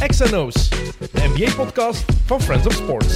XNO's, de NBA-podcast van Friends of Sports.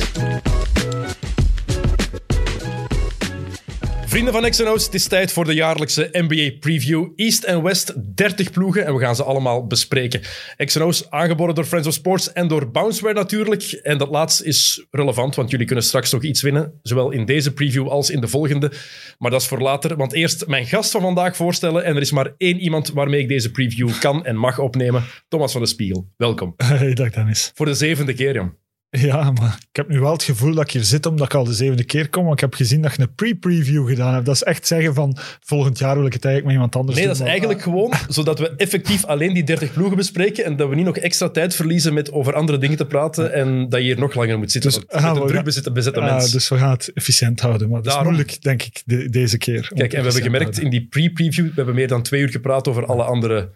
Vrienden van XNO's, het is tijd voor de jaarlijkse NBA Preview. East en West, 30 ploegen en we gaan ze allemaal bespreken. XNO's aangeboden door Friends of Sports en door Bounceware natuurlijk. En dat laatste is relevant, want jullie kunnen straks nog iets winnen. Zowel in deze preview als in de volgende. Maar dat is voor later, want eerst mijn gast van vandaag voorstellen. En er is maar één iemand waarmee ik deze preview kan en mag opnemen. Thomas van de Spiegel, welkom. Hey, dag Dennis. Voor de zevende keer, Jan. Ja, maar ik heb nu wel het gevoel dat ik hier zit omdat ik al de zevende keer kom. Want ik heb gezien dat je een pre-preview gedaan hebt. Dat is echt zeggen van volgend jaar wil ik het eigenlijk met iemand anders Nee, doen. dat is eigenlijk gewoon zodat we effectief alleen die 30 ploegen bespreken en dat we niet nog extra tijd verliezen met over andere dingen te praten en dat je hier nog langer moet zitten. Dus, want met ah, een we druk gaan- bezette, bezette Ah, mens. dus we gaan het efficiënt houden. Maar dat is Daarom. moeilijk, denk ik, de- deze keer. Kijk, en we hebben gemerkt in die pre-preview, we hebben meer dan twee uur gepraat over alle andere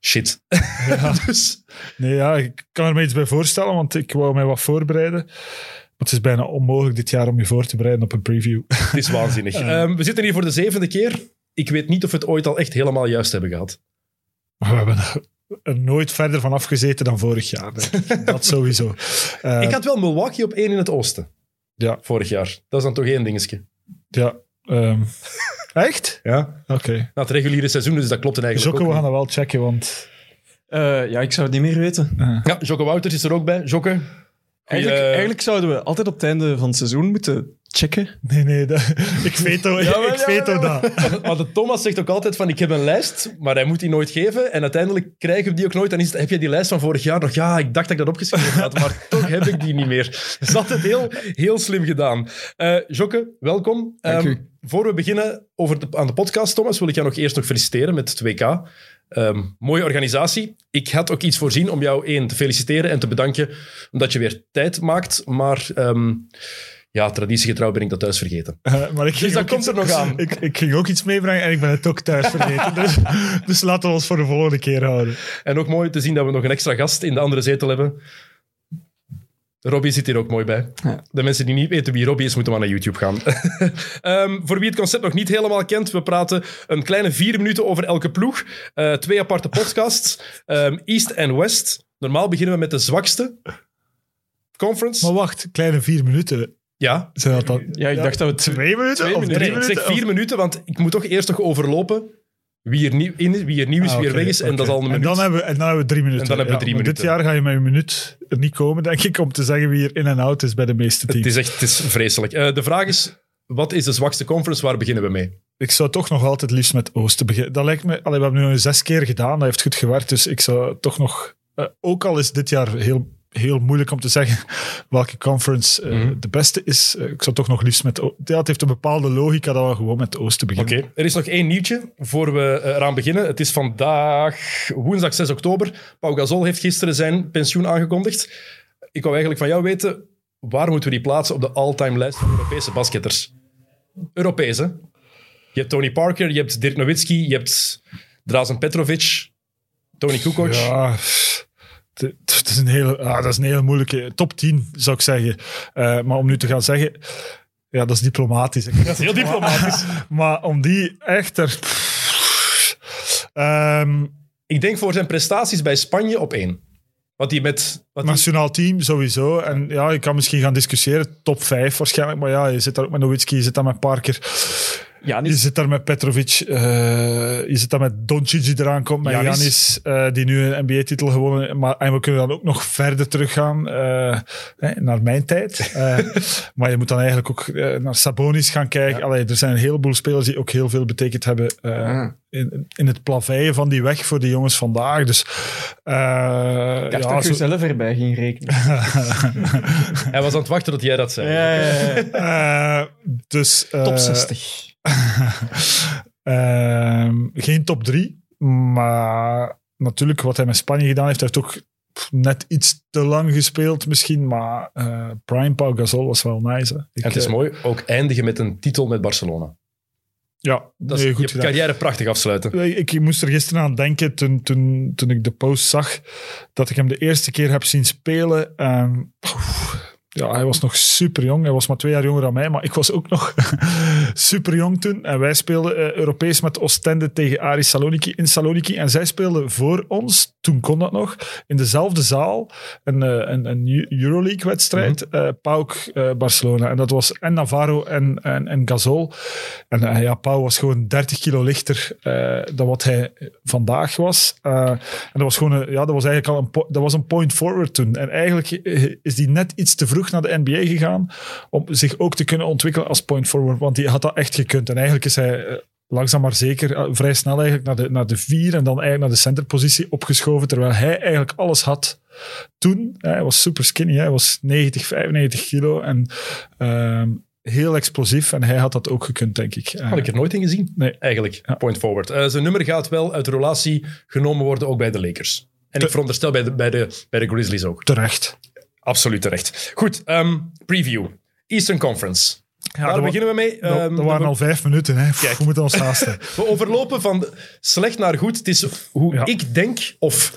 shit. dus Nee, ja, ik kan er me iets bij voorstellen, want ik wou mij wat voorbereiden. Maar het is bijna onmogelijk dit jaar om je voor te bereiden op een preview. het is waanzinnig. Ehm, we zitten hier voor de zevende keer. Ik weet niet of we het ooit al echt helemaal juist hebben gehad. We hebben er nooit verder van afgezeten dan vorig jaar. dat sowieso. Eh, ik had wel Milwaukee op één in het oosten, Ja, vorig jaar. Dat is dan toch één dingetje. ja. ehm, echt? Ja. Oké. Na het reguliere seizoen, dus dat klopt eigenlijk Jokke, we gaan dat wel checken, want... Eh, ja, ik zou het niet meer weten. Ja, Jocke Wouters is er ook bij. Jokke, Eigenlijk, eigenlijk zouden we altijd op het einde van het seizoen moeten checken. Nee, nee, dat- ik veto, Jawel, ik veto jawel, dat. Maar de Thomas zegt ook altijd van ik heb een lijst, maar hij moet die nooit geven. En uiteindelijk krijgen we die ook nooit. Dan is het, heb je die lijst van vorig jaar nog? Ja, ik dacht dat ik dat opgeschreven had, maar toch heb ik die niet meer. Dat is altijd heel, heel slim gedaan. Eh Jokke, welkom. Dank Ehm, u. voor we beginnen over de, aan de podcast, Thomas, wil ik jou nog eerst nog feliciteren met het WK. Ehm, mooie organisatie. Ik had ook iets voorzien om jou één te feliciteren en te bedanken omdat je weer tijd maakt. Maar ehm, ja, traditiegetrouw ben ik dat thuis vergeten. Eh, maar ik Dus dat komt iets- er nog aan. Ik, ik ging ook iets meebrengen en ik ben het ook thuis vergeten. dus, dus laten we ons voor de volgende keer houden. En ook mooi te zien dat we nog een extra gast in de andere zetel hebben. Robbie zit hier ook mooi bij. Ja. De mensen die niet weten wie Robbie is, moeten maar naar YouTube gaan. Ehm, voor wie het concept nog niet helemaal kent, we praten een kleine vier minuten over elke ploeg. Eh, twee aparte podcasts, Ehm, East en West. Normaal beginnen we met de zwakste conference. Maar wacht, kleine vier minuten. ja, Zijn dat dan Ja, ik dacht dat we twee... twee minuten twee of minuten. drie nee, ik minuten? zeg vier minuten, want ik moet toch eerst nog overlopen wie er nieuw, in is, wie er nieuw is, Ah, wie er weg is. En dat is al een En dan hebben we, en dan hebben we drie minuten. En dan hebben we drie minuten. Dit jaar ga je met een minuut er niet komen, denk ik, om te zeggen wie er in en out is bij de meeste Het teams. is echt het is vreselijk. Eh, de vraag is, wat is de zwakste conference? Waar beginnen we mee? Ik zou toch nog altijd liefst met Oosten beginnen. Dat lijkt me... Allee, we hebben nu zes keer gedaan, dat heeft goed gewerkt. Dus ik zou toch nog... eh, ook al is dit jaar heel, heel moeilijk om te zeggen welke conference eh, Mhm. de beste is, eh, ik zou toch nog liefst met... Ja, het heeft een bepaalde logica dat we gewoon met Oosten Oké, beginnen. er is nog één nieuwtje voor we eh, eraan beginnen. Het is vandaag woensdag 6 oktober. Pau Gasol heeft gisteren zijn pensioen aangekondigd. Ik wou eigenlijk van jou weten, waar moeten we die plaatsen op de all-time lijst van Europese basketters? Europees, hè? Je hebt Tony Parker, je hebt Dirk Nowitzki, je hebt Drazen Petrovic, Tony Kukoc. Ja, het- is een hele, ah, dat is een hele moeilijke... Top 10, zou ik zeggen. Eh, maar om nu te gaan zeggen... Ja, dat is diplomatisch. Dat is heel diplomatisch. Maar om die echt er... Ehm, Ik denk voor zijn prestaties bij Spanje op één. Wat hij met... Wat Nationaal team sowieso. En ja, je kan misschien gaan discussiëren. Top 5 waarschijnlijk. Maar ja, je zit daar ook met Nowitzki, je zit daar met Parker. Ja, Je zit daar met Petrovic. eh, je zit daar met Doncic die eraan komt. Met. Janis, eh, die nu een NBA-titel gewonnen maar En we kunnen dan ook nog verder teruggaan eh, hè, naar mijn tijd. Maar je moet dan eigenlijk ook naar Sabonis gaan kijken. Allee, er zijn een heleboel spelers die ook heel veel betekend hebben eh, Ah. in, in het plaveien van die weg voor de jongens vandaag. Dus eh, Ik dacht ja, dat je zo- zelf erbij ging rekenen. Hij was aan het wachten tot jij dat zei. ja, ja, ja. Eh, dus, eh, Top 60. ehm, geen top 3, maar natuurlijk wat hij met Spanje gedaan heeft, heeft ook net iets te lang gespeeld misschien, maar eh, Prime Pau Gasol was wel nice. Hè. Ik, En het is eh, mooi, ook eindigen met een titel met Barcelona. Ja, Dat is, nee, je goed gedaan. carrière prachtig afsluiten. Ik, ik moest er gisteren aan denken toen, toen, toen ik de post zag dat ik hem de eerste keer heb zien spelen. Oef, ja, hij was nog super jong. Hij was maar twee jaar jonger dan mij, maar ik was ook nog super jong toen. En wij speelden eh, Europees met Oostende tegen Aris Saloniki in Saloniki. En zij speelden voor ons, toen kon dat nog, in dezelfde zaal een, eh, een, een Euroleague-wedstrijd. PAOK eh, Barcelona. En dat was en Navarro en, en, en Gasol. En ja, Pau was gewoon 30 kilo lichter dan wat hij vandaag was. En dat was gewoon, een- ja, dat was eigenlijk al een, dat was een point forward toen. En eigenlijk is die net iets te vroeg naar de NBA gegaan om zich ook te kunnen ontwikkelen als point forward, want die had dat echt gekund. En eigenlijk is hij eh, langzaam maar zeker eh, vrij snel eigenlijk naar de, naar de vier en dan eigenlijk naar de centerpositie opgeschoven, terwijl hij eigenlijk alles had toen. Hij was super skinny, hij was 90, 95 kilo en ehm, heel explosief en hij had dat ook gekund, denk ik. Eh, Had ik er nooit in gezien, Nee. eigenlijk. Ja. Point forward. Eh, zijn nummer gaat wel uit de relatie genomen worden, ook bij de Lakers. En ik veronderstel bij de, bij, de, bij de Grizzlies ook. terecht. Absoluut terecht. Goed, ehm, preview. Eastern Conference. Ja, Daar beginnen we mee. dat, Ehm, dat waren we, al vijf minuten. Hè. Kijk. We moeten ons haasten. we overlopen van slecht naar goed. Het is hoe Ja. ik denk, of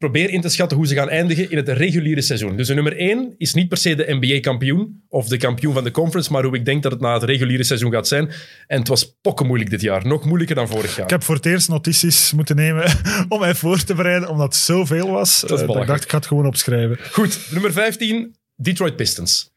probeer in te schatten hoe ze gaan eindigen in het reguliere seizoen. Dus de nummer 1 is niet per se de NBA-kampioen of de kampioen van de conference, maar hoe ik denk dat het na het reguliere seizoen gaat zijn. En het was pokken moeilijk dit jaar. Nog moeilijker dan vorig jaar. Ik heb voor het eerst notities moeten nemen om mij voor te bereiden, omdat het zoveel was. is eh, dat ik dacht, ik ga het gewoon opschrijven. Goed, nummer 15, Detroit Pistons.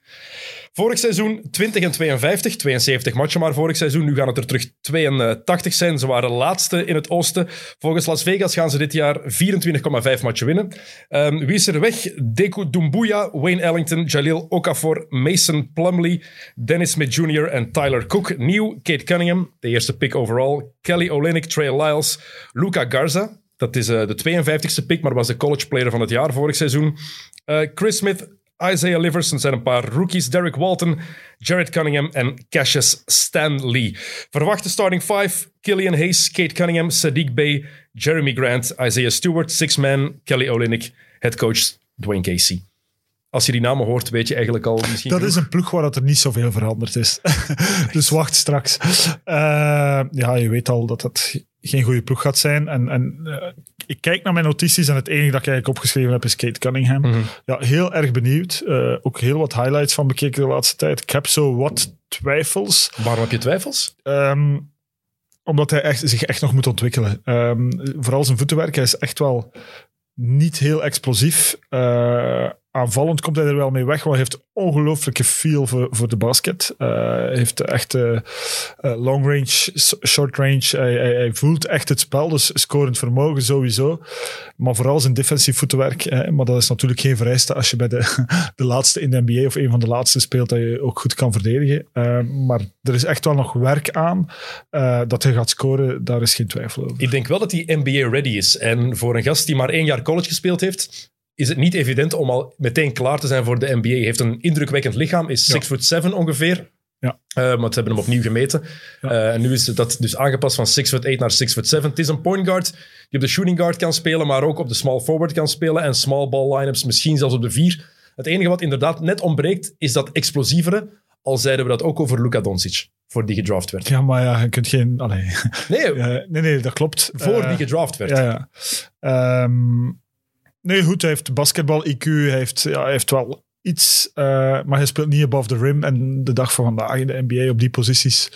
Vorig seizoen 20 en 52, 72 matchen maar vorig seizoen. Nu gaan het er terug 82 zijn. Ze waren laatste in het oosten. Volgens Las Vegas gaan ze dit jaar 24,5 matchen winnen. Ehm, wie is er weg? Deku Dumbuya, Wayne Ellington, Jalil Okafor, Mason Plumlee, Dennis Smith Jr. en Tyler Cook. Nieuw, Kate Cunningham, de eerste pick overall. Kelly Olynyk, Trey Lyles, Luca Garza. Dat is eh, de 52e pick, maar was de college player van het jaar vorig seizoen. Eh, Chris Smith, Isaiah Liverson zijn een paar rookies. Derek Walton, Jared Cunningham en Cassius Stanley. Verwachte starting five. Killian Hayes, Kate Cunningham, Sadiq Bey, Jeremy Grant, Isaiah Stewart, Six Man, Kelly Olynyk, headcoach Dwayne Casey. Als je die namen hoort, weet je eigenlijk al misschien Dat is een ploeg waar dat er niet zoveel veranderd is. dus wacht straks. Eh, ja, je weet al dat het geen goede ploeg gaat zijn. En, en eh, ik kijk naar mijn notities en het enige dat ik eigenlijk opgeschreven heb is Kate Cunningham. Mhm. Ja, heel erg benieuwd. Eh, ook heel wat highlights van bekeken de laatste tijd. Ik heb zo wat twijfels. Waarom heb je twijfels? Ehm, omdat hij echt, zich echt nog moet ontwikkelen. Ehm, vooral zijn voetenwerk. Hij is echt wel niet heel explosief. Eh, aanvallend komt hij er wel mee weg, hij heeft ongelooflijke feel voor, voor de basket. Hij heeft echt eh, long range, short range. Hij, voelt echt het spel, dus scorend vermogen sowieso. Maar vooral zijn defensief voetenwerk. eh, maar dat is natuurlijk geen vereiste als je bij de, de laatste in de NBA of een van de laatste speelt, dat je ook goed kan verdedigen. Maar er is echt wel nog werk aan. Dat hij gaat scoren, daar is geen twijfel over. Ik denk wel dat hij NBA ready is. En voor een gast die maar één jaar college gespeeld heeft, is het niet evident om al meteen klaar te zijn voor de NBA. Hij heeft een indrukwekkend lichaam, is Ja. 6 foot 7 ongeveer. Ja. Eh, maar ze hebben hem opnieuw gemeten. Ja. Eh, en nu is dat dus aangepast van 6 foot 8 naar 6 foot 7. Het is een point guard die op de shooting guard kan spelen, maar ook op de small forward kan spelen. En small ball lineups misschien zelfs op de 4. Het enige wat inderdaad net ontbreekt, is dat explosievere. Al zeiden we dat ook over Luka Doncic, voor die gedraft werd. Ja, maar ja, je kunt geen... Allee. Nee, Eh, nee, nee, dat klopt. voor die gedraft werd. Ja, ja. Ehm, nee, goed, hij heeft basketbal-IQ, hij heeft, ja, hij heeft wel iets, eh, maar hij speelt niet above the rim. En de dag van vandaag in de NBA op die posities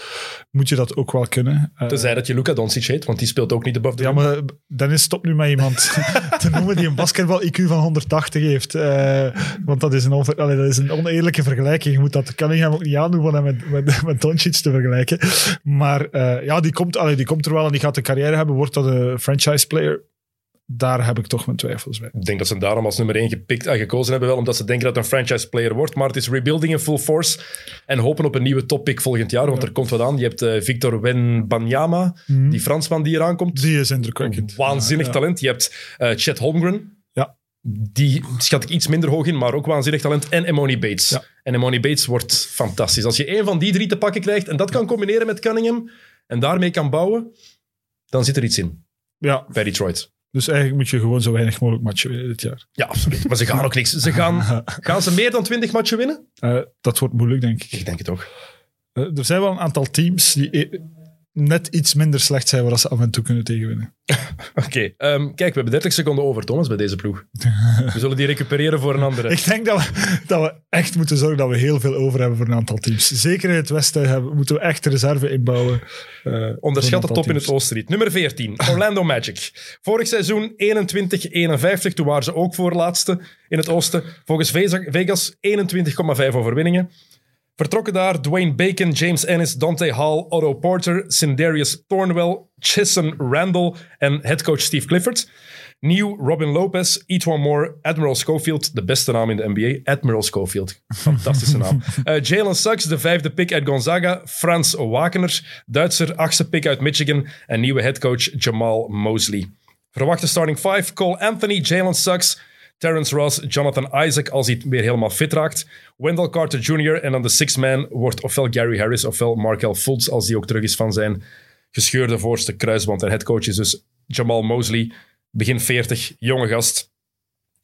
moet je dat ook wel kunnen. Eh, Tenzij dat je Luka Doncic heet, want die speelt ook niet above the ja, rim. maar Dennis, stop nu met iemand te noemen die een basketbal-IQ van 180 heeft. Eh, want dat is, een allee, dat is een oneerlijke vergelijking. Je moet dat Cunningham ook niet aandoen van hem met, met, met Doncic te vergelijken. Maar eh, ja, die komt, allee, die komt er wel en die gaat een carrière hebben. Wordt dat een franchise player? Daar heb ik toch mijn twijfels bij. Ik denk dat ze hem daarom als nummer 1 gepikt en gekozen hebben, wel omdat ze denken dat het een franchise player wordt. Maar het is rebuilding in full force en hopen op een nieuwe toppick volgend jaar, want er komt wat aan. Je hebt eh, Victor Wenbanyama, die Fransman die eraan komt. Die is indrukwekkend. Waanzinnig Ja, ja. talent. Je hebt eh Chet Holmgren. Ja. Die schat ik iets minder hoog in, maar ook waanzinnig talent. En Emoni Bates. En Emoni Bates wordt fantastisch. Als je één van die drie te pakken krijgt en dat kan combineren met Cunningham en daarmee kan bouwen, dan zit er iets in Ja, bij Detroit. Dus eigenlijk moet je gewoon zo weinig mogelijk matchen winnen dit jaar. Ja, absoluut. Maar ze gaan ook niks. Ze gaan, gaan ze meer dan 20 matchen winnen? Eh, dat wordt moeilijk, denk ik. Ik denk het ook. Eh, er zijn wel een aantal teams die e- net iets minder slecht zijn waar ze af en toe kunnen tegenwinnen. Oké, ehm, kijk, we hebben 30 seconden over, Thomas, bij deze ploeg. We zullen die recupereren voor een andere. Ik denk dat we, dat we echt moeten zorgen dat we heel veel over hebben voor een aantal teams. Zeker in het westen hebben, moeten we echt reserve inbouwen. eh, Onderschat de top in het oosten niet. Nummer 14, Orlando Magic. Vorig seizoen 21-51, toen waren ze ook voorlaatste in het oosten. Volgens Vegas 21,5 overwinningen. Vertrokken daar Dwayne Bacon, James Ennis, Dante Hall, Otto Porter, Sindarius Thornwell, Chissen Randall en headcoach Steve Clifford. Nieuw Robin Lopez, Etwan Moore, Admiral Schofield, de beste naam in de NBA. Admiral Schofield, fantastische naam. Eh, Jalen Suggs, de vijfde pick uit Gonzaga. Frans Wakener, Duitser, achtste pick uit Michigan. En nieuwe headcoach Jamal Mosley. Verwachte starting five, Cole Anthony, Jalen Suggs, Terrence Ross, Jonathan Isaac als hij weer helemaal fit raakt. Wendell Carter Jr. en dan de sixth man wordt ofwel Gary Harris ofwel Markel Fultz als die ook terug is van zijn gescheurde voorste kruisband. En headcoach is dus Jamal Mosley, begin 40, jonge gast,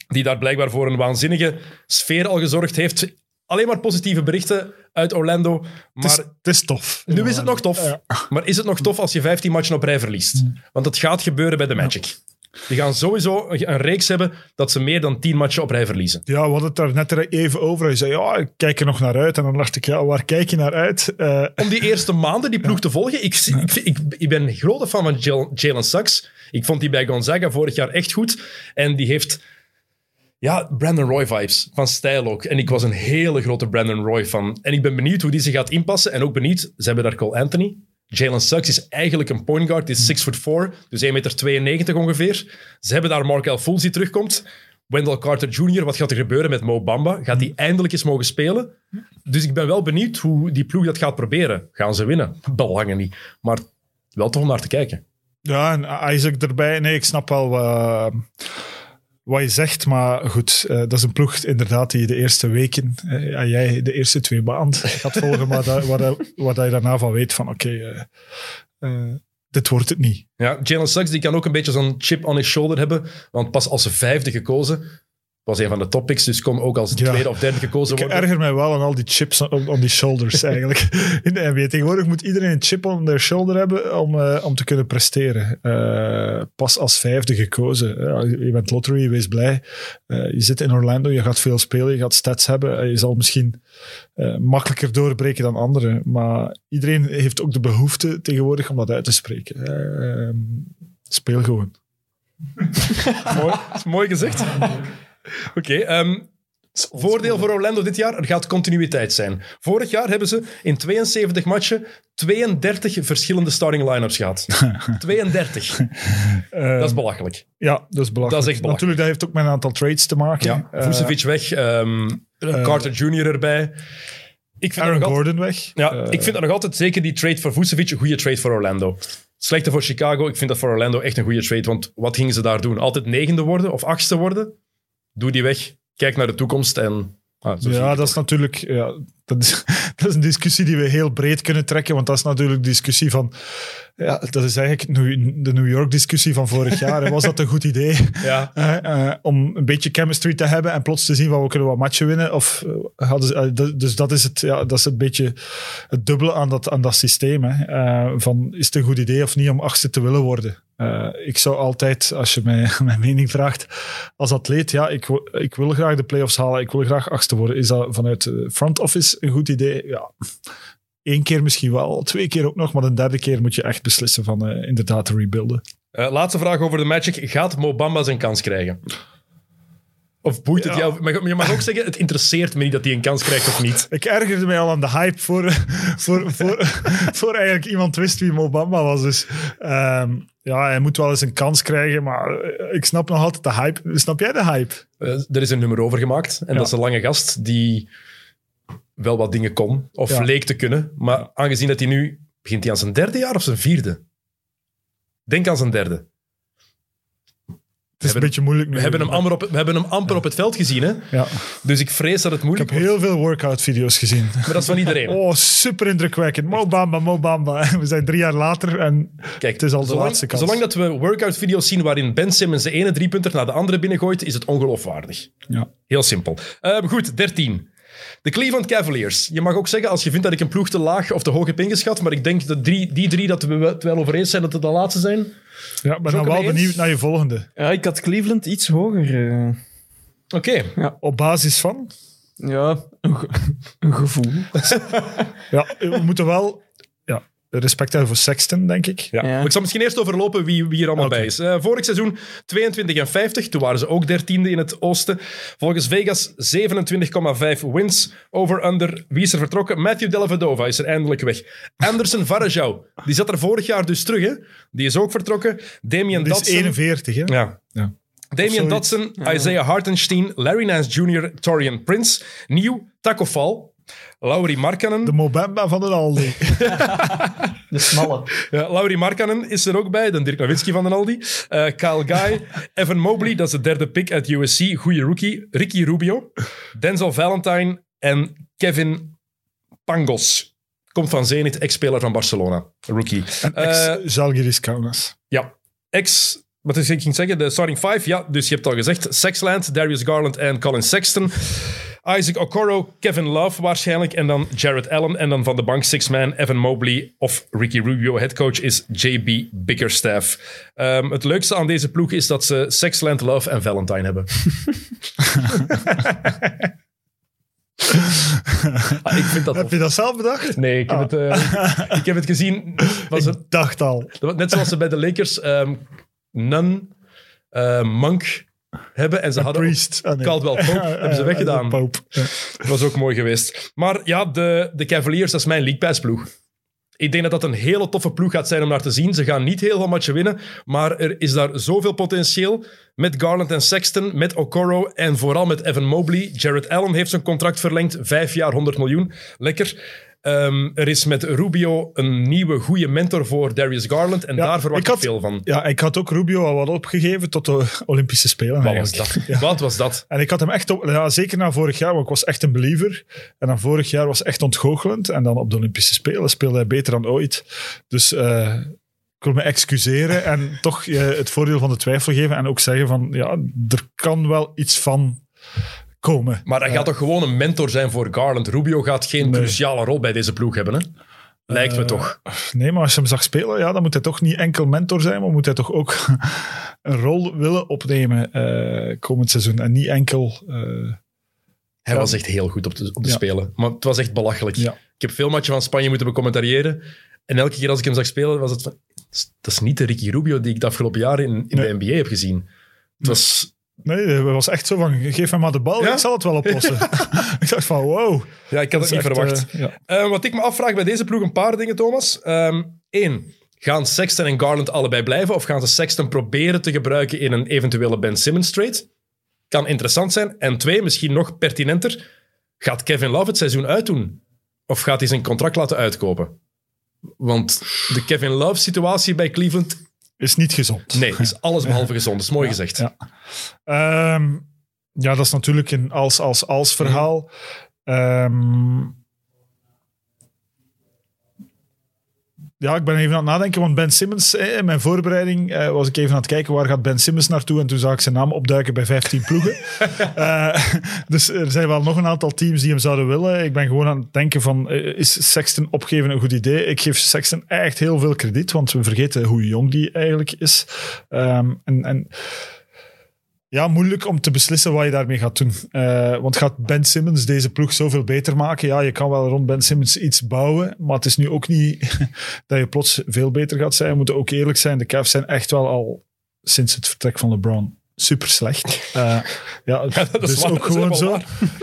die daar blijkbaar voor een waanzinnige sfeer al gezorgd heeft. Alleen maar positieve berichten uit Orlando. Het is, Maar het is tof. nu is het nog tof. Maar is het nog tof als je 15 matchen op rij verliest? Want dat gaat gebeuren bij de Magic. Die gaan sowieso een reeks hebben dat ze meer dan 10 matchen op rij verliezen. Ja, we hadden het daar net er even over. Je zei, ja, ik kijk er nog naar uit. En dan dacht ik, ja, waar kijk je naar uit? Eh, Om die eerste maanden die ploeg te volgen. Ik, ik, ik, ik ben een grote fan van Jal- Jalen Suggs. Ik vond die bij Gonzaga vorig jaar echt goed. En die heeft ja, Brandon Roy vibes van stijl ook. En ik was een hele grote Brandon Roy fan. En ik ben benieuwd hoe die zich gaat inpassen. En ook benieuwd, ze hebben daar Cole Anthony. Jalen Suggs is eigenlijk een point guard. Die is 6 foot 4, dus 1,92 meter ongeveer. Ze hebben daar Markel Fultz die terugkomt. Wendell Carter Jr., wat gaat er gebeuren met Mo Bamba? Gaat hij eindelijk eens mogen spelen? Dus ik ben wel benieuwd hoe die ploeg dat gaat proberen. Gaan ze winnen? Belangen niet. Maar wel toch om naar te kijken. ja, en Isaac erbij. Nee, ik snap wel wat, wat je zegt. Maar goed, eh, dat is een ploeg inderdaad die je de eerste weken, ja, jij de eerste twee maanden gaat volgen. maar dat- waar dat je daarna van weet van, oké, eh, dit wordt het niet. Ja, Jalen Suggs die kan ook een beetje zo'n chip on his shoulder hebben. Want pas als vijfde gekozen, was een van de topics, dus kon ook als Ja. tweede of derde gekozen Ik worden. erger mij wel aan al die chips on, on die shoulders eigenlijk. In de NBA tegenwoordig moet iedereen een chip on their shoulder hebben om, eh, om te kunnen presteren. Eh, pas als vijfde gekozen. Ja, je bent lottery, je wees blij. Eh, je zit in Orlando, je gaat veel spelen, je gaat stats hebben. Eh, je zal misschien eh, makkelijker doorbreken dan anderen. Maar iedereen heeft ook de behoefte tegenwoordig om dat uit te spreken. Eh, ehm, speel gewoon. mooi, dat is mooi gezegd. Oké, ehm, voordeel voor Orlando dit jaar, er gaat continuïteit zijn. Vorig jaar hebben ze in 72 matchen 32 verschillende starting line-ups gehad. 32. Eh, Dat is belachelijk. ja, dat is belachelijk. Dat is echt belachelijk. Natuurlijk, dat heeft ook met een aantal trades te maken. Ja, Eh, Vucevic weg, ehm, Carter Jr. erbij. Ik vind, dat Aaron altijd, Gordon weg. ja, Eh, ik vind dat nog altijd zeker die trade voor Vucevic een goede trade voor Orlando. Slechte voor Chicago, ik vind dat voor Orlando echt een goede trade. Want wat gingen ze daar doen? Altijd negende worden of achtste worden? Doe die weg, kijk naar de toekomst en... ah, ja, dat is natuurlijk ja, dat is, dat is een discussie die we heel breed kunnen trekken. Want dat is natuurlijk de discussie van. Ja, dat is eigenlijk de New York-discussie van vorig jaar. Was dat een goed idee Ja, eh, eh, om een beetje chemistry te hebben en plots te zien van we kunnen wat matchen winnen? Of eh, hadden ze, d- dus dat is, het, ja, dat is een beetje het dubbele aan dat, aan dat systeem. Hè. Van, is het een goed idee of niet om achtste te willen worden? Ik zou altijd, als je mij mijn mening vraagt, als atleet, ja, ik, wil- ik wil graag de playoffs halen, ik wil graag achtste worden. Is dat vanuit de front office een goed idee? Ja, Eén keer misschien wel, twee keer ook nog, maar de derde keer moet je echt beslissen van eh, inderdaad te rebuilden. Eh, laatste vraag over de Magic. Gaat Mo Bamba zijn kans krijgen? Of boeit het Ja. jou? Maar je mag ook zeggen, het interesseert me niet dat hij een kans krijgt of niet. Ik ergerde mij al aan de hype voor, voor, voor, voor eigenlijk iemand wist wie Mobamba was. Dus ehm, ja, hij moet wel eens een kans krijgen, maar eh, ik snap nog altijd de hype. Snap jij de hype? Er is een nummer over gemaakt. En Ja. dat is een lange gast die wel wat dingen kon. Of Ja. leek te kunnen. Maar aangezien dat hij nu... Begint hij aan zijn derde jaar of zijn vierde? Denk aan zijn derde. Het is een beetje moeilijk nu. We hebben hem amper op, we hebben hem amper op het veld gezien. Hè? Ja. Dus ik vrees dat het Ik moeilijk heb wordt. heel veel workout-video's gezien. Maar dat is van iedereen. Oh, super indrukwekkend. Mobamba, Mobamba. We zijn drie jaar later en Kijk, het is al de zolang, laatste kans. zolang dat we workout-video's zien waarin Ben Simmons de ene driepunter naar de andere binnengooit, is het ongeloofwaardig. Ja. Heel simpel. Ehm, goed, 13. De Cleveland Cavaliers. Je mag ook zeggen, als je vindt dat ik een ploeg te laag of te hoog heb ingeschat, maar ik denk dat drie, die drie dat we het wel over eens zijn dat het de laatste zijn. Ja, ik ben Zo dan wel eens? benieuwd naar je volgende. Ja, ik had Cleveland iets hoger. eh. Oké. Op basis van... ja, een, ge- een gevoel. Ja, we moeten wel ja, respect hebben voor Sexton, denk ik. Ja. Ja. Maar ik zal misschien eerst overlopen wie, wie er allemaal bij is. Eh, vorig seizoen 22 en 50. Toen waren ze ook dertiende in het oosten. Volgens Vegas 27,5 wins. Over-under. Wie is er vertrokken? Matthew Dellavedova is er eindelijk weg. Anderson Varejao. Die zat er vorig jaar dus terug. Hè? Die is ook vertrokken. Damian Die is Dotson. 41, hè? Ja. Ja. Damian Dotson, Isaiah Hartenstein, Larry Nance Jr., Torian Prince, Nieuw, Taco Fall, Lauri Markkanen. De Mobamba van de Aldi. De smalle. Ja, Lauri Markkanen is er ook bij, de Dirk Nowitzki van de Aldi. Eh Kyle Guy, Evan Mobley, dat is de derde pick uit USC, goede rookie. Ricky Rubio, Denzel Valentine en Kevin Pangos. Komt van Zenit, ex-speler van Barcelona. Rookie. Eh, Zalgiris Kaunas. ja, ex... Wat is ik ging zeggen? De starting five. Ja, dus je hebt al gezegd. Sexland, Darius Garland en Colin Sexton. Isaac Okoro, Kevin Love waarschijnlijk. En dan Jared Allen. En dan van de bank six-man Evan Mobley of Ricky Rubio. Headcoach is JB Bickerstaff. Ehm, het leukste aan deze ploeg is dat ze Sexland, Love en Valentine hebben. Ah, ik vind dat Heb je dat zelf bedacht? Nee, ik heb, het, eh, ik heb het gezien. Was het, Ik dacht al. net zoals ze bij de Lakers ehm Nun, eh, Monk hebben. En ze hadden ook Priest. Ah, nee. Caldwell Pope. hebben ze weggedaan. Pope. Ja. Dat was ook mooi geweest. Maar ja, de, de Cavaliers, dat is mijn League ploeg. Ik denk dat dat een hele toffe ploeg gaat zijn om naar te zien. Ze gaan niet heel veel matchen winnen, maar er is daar zoveel potentieel. Met Garland en Sexton, met Okoro en vooral met Evan Mobley. Jared Allen heeft zijn contract verlengd, vijf jaar 100 miljoen. Lekker. Ehm, er is met Rubio een nieuwe goede mentor voor Darius Garland en Ja, daar verwacht ik ik, veel van. Ja, ik had ook Rubio al wat opgegeven tot de Olympische Spelen. Wat was dat? Wat was dat? En ik had hem echt op, ja, zeker na vorig jaar, want ik was echt een believer. En dan vorig jaar was echt ontgoochelend. En dan op de Olympische Spelen speelde hij beter dan ooit. Dus eh, ik wil me excuseren en toch eh, het voordeel van de twijfel geven. En ook zeggen van, ja, er kan wel iets van komen. Maar hij gaat toch gewoon een mentor zijn voor Garland. Rubio gaat geen Nee. cruciale rol bij deze ploeg hebben, hè? Lijkt me Eh, toch. Nee, maar als je hem zag spelen, ja, dan moet hij toch niet enkel mentor zijn, maar moet hij toch ook een rol willen opnemen eh, komend seizoen. En niet enkel... eh, Hij Ja. was echt heel goed op de, op Ja. spelen. Maar het was echt belachelijk. Ja. Ik heb veel matchen van Spanje moeten becommentariëren. En elke keer als ik hem zag spelen, was het van... Dat is niet de Ricky Rubio die ik de afgelopen jaren in, in Nee. de NBA heb gezien. Het was... Nee, het was echt zo van, geef hem maar de bal, Ja? ik zal het wel oplossen. ik dacht van, wow. Ja, ik had het Dat niet echt, verwacht. eh, ja. Eh, wat ik me afvraag bij deze ploeg, een paar dingen, Thomas. Eén, gaan Sexton en Garland allebei blijven? Of gaan ze Sexton proberen te gebruiken in een eventuele Ben Simmons trade? Kan interessant zijn. En twee, misschien nog pertinenter, gaat Kevin Love het seizoen uitdoen? Of gaat hij zijn contract laten uitkopen? Want de Kevin Love situatie bij Cleveland, Is niet gezond. nee, is alles behalve gezond. Dat is mooi gezegd. ja. Ehm, ja, dat is natuurlijk een als-als-als verhaal. Ehm, ja, ik ben even aan het nadenken, want Ben Simmons, in mijn voorbereiding eh, was ik even aan het kijken waar gaat Ben Simmons naartoe en toen zag ik zijn naam opduiken bij 15 ploegen. Eh, dus er zijn wel nog een aantal teams die hem zouden willen. Ik ben gewoon aan het denken van, eh, is Sexton opgeven een goed idee? Ik geef Sexton echt heel veel krediet, want we vergeten hoe jong die eigenlijk is. Ehm, en, en ja, moeilijk om te beslissen wat je daarmee gaat doen. Eh, want gaat Ben Simmons deze ploeg zoveel beter maken? Ja, je kan wel rond Ben Simmons iets bouwen, maar het is nu ook niet dat je plots veel beter gaat zijn. We moeten ook eerlijk zijn, de Cavs zijn echt wel al sinds het vertrek van LeBron super slecht. Eh, ja, dat is dus waar, ook dat gewoon zo.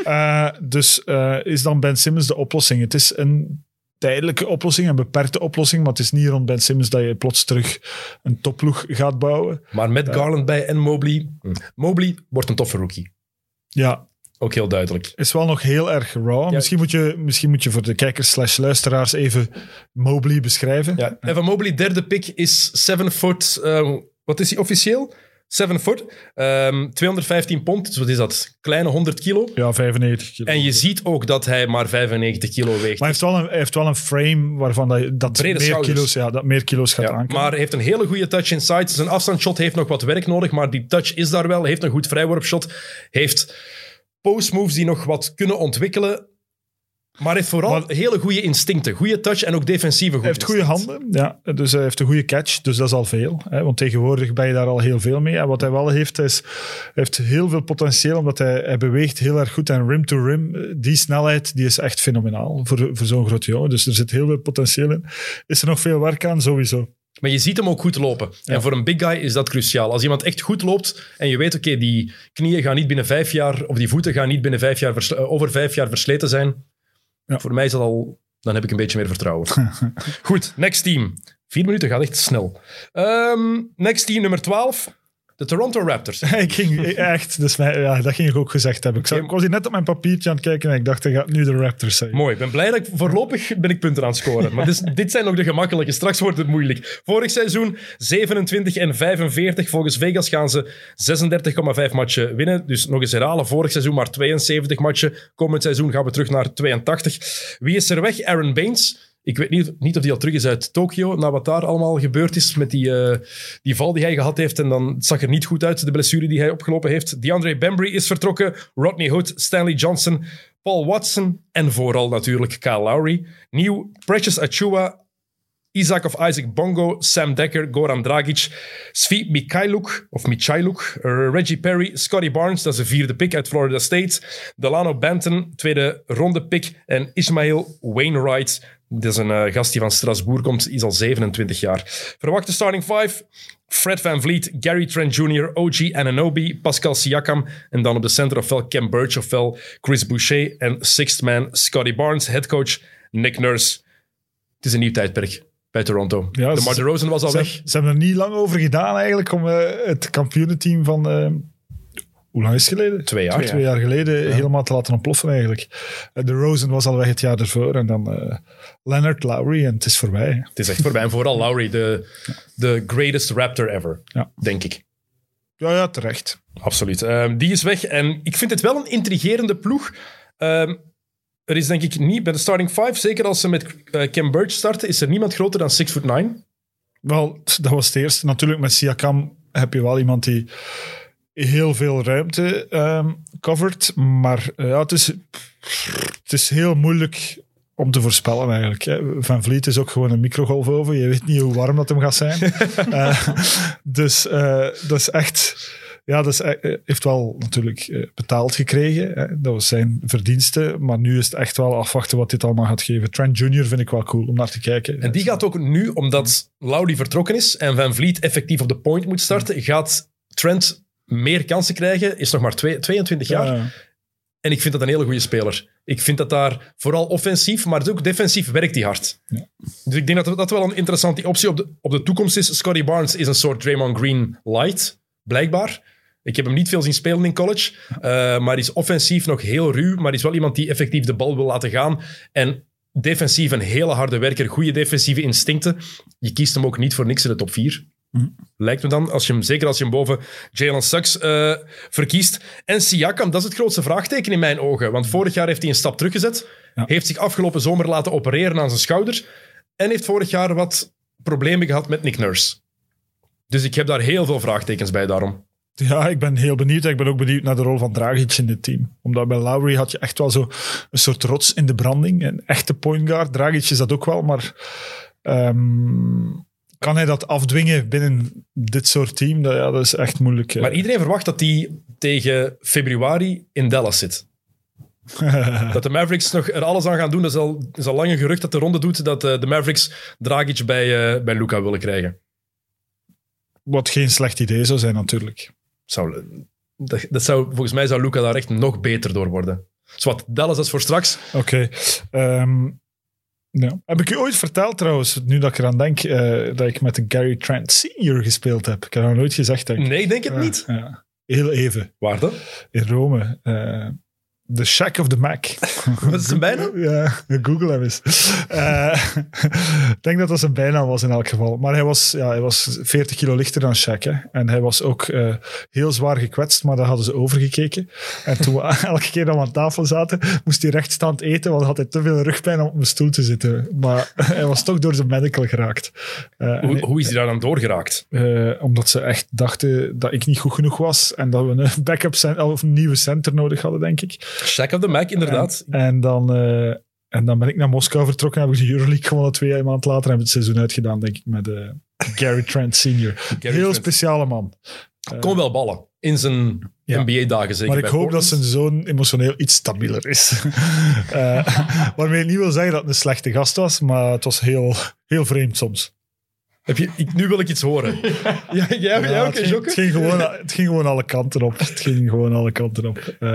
Eh, dus is dan Ben Simmons de oplossing? Het is een tijdelijke oplossing, een beperkte oplossing, maar het is niet rond Ben Simmons dat je plots terug een topploeg gaat bouwen. Maar met Garland bij en Mobley. hm. Mobley wordt een toffe rookie. Ja, Ook heel duidelijk. is wel nog heel erg raw. misschien, moet je, misschien moet je voor de kijkers slash luisteraars even Mobley beschrijven. Ja, Evan Mobley, derde pick, is 7 foot. eh, wat is hij officieel? 7 foot. Ehm, 215 pond. Dus wat is dat? Kleine 100 kilo. Ja, 95 kilo. En je ziet ook dat hij maar 95 kilo weegt. Maar hij heeft wel een, heeft wel een frame waarvan dat, dat, Brede meer schouders. kilo's, ja, dat meer kilo's gaat Ja, aankomen. maar hij heeft een hele goede touch inside. Zijn afstandsshot heeft nog wat werk nodig, maar die touch is daar wel. Heeft een goed vrijworpshot. Heeft post-moves die nog wat kunnen ontwikkelen. Maar heeft vooral Maar- hele goede instincten. Goede touch en ook defensieve goede Hij heeft goede handen, ja. Dus hij heeft een goede catch, dus dat is al veel. Hè, want tegenwoordig ben je daar al heel veel mee. En wat hij wel heeft, is, hij heeft heel veel potentieel, omdat hij, hij beweegt heel erg goed. En rim to rim, eh, die snelheid, die is echt fenomenaal voor, voor zo'n groot jongen. Dus er zit heel veel potentieel in. Is er nog veel werk aan? Sowieso. Maar je ziet hem ook goed lopen. En voor een big guy is dat cruciaal. Als iemand echt goed loopt en je weet, oké, die knieën gaan niet binnen vijf jaar, of die voeten gaan niet binnen vijf jaar, eh, over vijf jaar versleten zijn. Ja. Voor mij is dat al, dan heb ik een beetje meer vertrouwen. goed, next team. Vier minuten gaat echt snel. Ehm, next team, nummer 12. De Toronto Raptors. ik ging echt, dus mij, ja, dat ging ik ook gezegd hebben. Ik, zag- ik was hier net op mijn papiertje aan het kijken en ik dacht, hij gaat nu de Raptors zijn. Mooi, ik ben blij dat ik voorlopig ben ik punten aan het scoren. Maar dit, dit zijn nog de gemakkelijke. Straks wordt het moeilijk. Vorig seizoen 27 en 45. Volgens Vegas gaan ze 36,5 matchen winnen. Dus nog eens herhalen. Vorig seizoen maar 72 matchen. Komend seizoen gaan we terug naar 82. Wie is er weg? Aaron Baines. Ik weet niet, niet of hij al terug is uit Tokio, na wat daar allemaal gebeurd is met die, eh, die val die hij gehad heeft. En dan het zag er niet goed uit, de blessure die hij opgelopen heeft. DeAndre Bembry is vertrokken. Rodney Hood, Stanley Johnson, Paul Watson en vooral natuurlijk Kyle Lowry. Nieuw Precious Achua, Isaac of Isaac Bongo, Sam Dekker, Goran Dragic, Svi Mikhailuk, of Michailuk, eh, Reggie Perry, Scotty Barnes, dat is de vierde pick uit Florida State, Delano Banton, tweede ronde pick, en Ismail Wainwright, dat is een eh, gast die van Strasbourg komt, is al 27 jaar. Verwachte starting five, Fred Van Vliet, Gary Trent Jr., OG Ananobi, Pascal Siakam, en dan op de center ofwel Cam Birch ofwel Chris Boucher, en sixth man Scotty Barnes, headcoach Nick Nurse. Het is een nieuw tijdperk bij Toronto. Ja, de Mar DeRozan was al Ze, weg. ze hebben er niet lang over gedaan eigenlijk om eh, het kampioenenteam van... eh, hoe lang is het geleden? Twee jaar. Twee jaar geleden helemaal te laten ontploffen eigenlijk. Eh, de Rosen was al weg het jaar ervoor en dan eh, Leonard Lowry en het is voorbij. Het is echt voorbij. En vooral Lowry, de, de greatest Raptor ever, Ja. denk ik. Ja, ja, terecht. Absoluut. Ehm, die is weg. En ik vind het wel een intrigerende ploeg. Ehm, er is denk ik niet bij de starting five, zeker als ze met eh, Cam Birch starten, is er niemand groter dan 6 foot 9. Wel, dat was het eerste. Natuurlijk met Siakam heb je wel iemand die heel veel ruimte ehm covert. Maar eh, ja, het is, het is heel moeilijk om te voorspellen eigenlijk. hè. Van Vliet is ook gewoon een microgolfoven. Je weet niet hoe warm dat hem gaat zijn. Eh, dus eh, dat is echt... Ja, dat is, eh, heeft wel natuurlijk betaald gekregen. Hè. Dat was zijn verdienste. Maar nu is het echt wel afwachten wat dit allemaal gaat geven. Trent Jr. vind ik wel cool om naar te kijken. En die gaat ook nu, omdat Lowry vertrokken is en Van Vliet effectief op de point moet starten, gaat Trent meer kansen krijgen. Is nog maar twee- 22 jaar. Ja, En ik vind dat een hele goede speler. Ik vind dat daar vooral offensief, maar ook defensief werkt hij hard. Dus ik denk dat dat wel een interessante optie op de, op de toekomst is. Scotty Barnes is een soort Draymond Green light, blijkbaar. Ik heb hem niet veel zien spelen in college, eh, maar is offensief nog heel ruw, maar is wel iemand die effectief de bal wil laten gaan. En defensief een hele harde werker, goede defensieve instincten. Je kiest hem ook niet voor niks in de top 4. Lijkt me dan, als je hem, zeker als je hem boven Jalen Suggs eh, verkiest. En Siakam, dat is het grootste vraagteken in mijn ogen. Want vorig jaar heeft hij een stap teruggezet. Ja. Heeft zich afgelopen zomer laten opereren aan zijn schouder. En heeft vorig jaar wat problemen gehad met Nick Nurse. Dus ik heb daar heel veel vraagtekens bij daarom. Ja, ik ben heel benieuwd. Ik ben ook benieuwd naar de rol van Dragic in dit team. Omdat bij Lowry had je echt wel zo een soort rots in de branding. Een echte point guard. Dragic is dat ook wel, maar ehm, kan hij dat afdwingen binnen dit soort team? Dat, ja, dat is echt moeilijk. Maar iedereen verwacht dat hij tegen februari in Dallas zit. dat de Mavericks nog er alles aan gaan doen. Dat is al, is al lang een gerucht dat de ronde doet dat eh, de Mavericks Dragic bij, eh, bij Luca willen krijgen. Wat geen slecht idee zou zijn natuurlijk. Zou, dat, dat zou, volgens mij zou Luca daar echt nog beter door worden. Zwat, Dallas dat is voor straks. Oké. ehm, ja. Heb ik je ooit verteld trouwens, nu dat ik eraan denk, eh, dat ik met Gary Trent Senior gespeeld heb? Ik heb dat nog nooit gezegd, denk ik. Nee, ik denk het niet. Ja. Heel even. Waar dan? in Rome. eh, The Shack of the Mac. Wat is zijn bijnaam? Ja, Google hem eens. Eh, ik denk dat dat zijn bijnaam was in elk geval. Maar hij was, ja, hij was 40 kilo lichter dan Shaq. Hè. En hij was ook eh, heel zwaar gekwetst, maar daar hadden ze overgekeken. En toen we elke keer dat we aan tafel zaten, moest hij rechtstaand eten, want had hij te veel rugpijn om op een stoel te zitten. Maar hij was toch door zijn medical geraakt. Eh, Hoe, is hij daar dan doorgeraakt? omdat ze echt dachten dat ik niet goed genoeg was en dat we een backup cent- of een nieuwe center nodig hadden, denk ik. Shack of the Mac, inderdaad. En dan, eh, en dan ben ik naar Moskou vertrokken, heb ik de Euroleague gewonnen twee maanden later en heb ik het seizoen uitgedaan, denk ik, met eh, Gary Trent senior. Gary Heel Trent. speciale man. Kon wel ballen. In zijn Ja. NBA-dagen zeker. Maar ik hoop dat zijn zoon emotioneel iets stabieler is. Eh, waarmee ik niet wil zeggen dat het een slechte gast was, maar het was heel, heel vreemd soms. Heb je, ik, nu wil ik iets horen. ja, jij, ook, het, hè, ging, Jokke? het, ging gewoon, het ging gewoon alle kanten op. Het ging gewoon alle kanten op. Eh,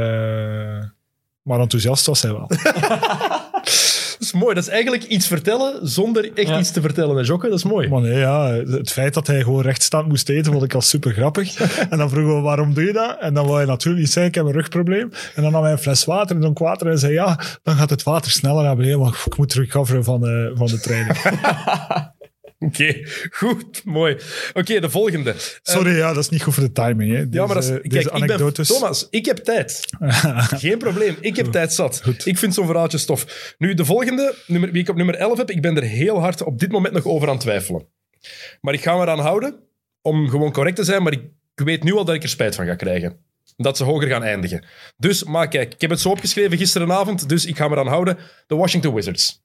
maar enthousiast was hij wel. Dat is mooi. Dat is eigenlijk iets vertellen zonder echt Ja. iets te vertellen. Hè, Jokke? Dat is mooi. Maar nee, ja, het feit dat hij gewoon rechtstaand moest eten, vond ik al super grappig. En dan vroegen we, waarom doe je dat? En dan wou hij natuurlijk niet zeggen, ik heb een rugprobleem. En dan nam hij een fles water en dronk water en zei, ja, dan gaat het water sneller naar beneden, maar ik moet recoveren van de, van de training. Oké, goed. Mooi. Oké, de volgende. Sorry, ja, dat is niet goed voor de timing. Hè. Ja, maar dat is, Deze- kijk, deze ik ben, anekdotes. Thomas, ik heb tijd. Geen probleem, ik heb tijd zat. Ik vind zo'n verhaaltje stof. Nu, de volgende, nummer, wie ik op nummer 11 heb, ik ben er heel hard op dit moment nog over aan het twijfelen. Maar ik ga me eraan houden om gewoon correct te zijn, maar ik weet nu al dat ik er spijt van ga krijgen. Dat ze hoger gaan eindigen. Dus, maar kijk, ik heb het zo opgeschreven gisterenavond, dus ik ga me eraan houden. De Washington Wizards.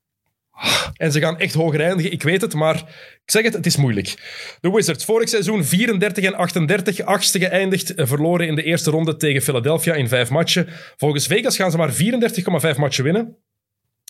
En ze gaan echt hoger eindigen, ik weet het, maar ik zeg het, het is moeilijk. De Wizards, vorig seizoen 34 en 38, achtste geëindigd, eh, verloren in de eerste ronde tegen Philadelphia in vijf matchen. Volgens Vegas gaan ze maar 34,5 matchen winnen.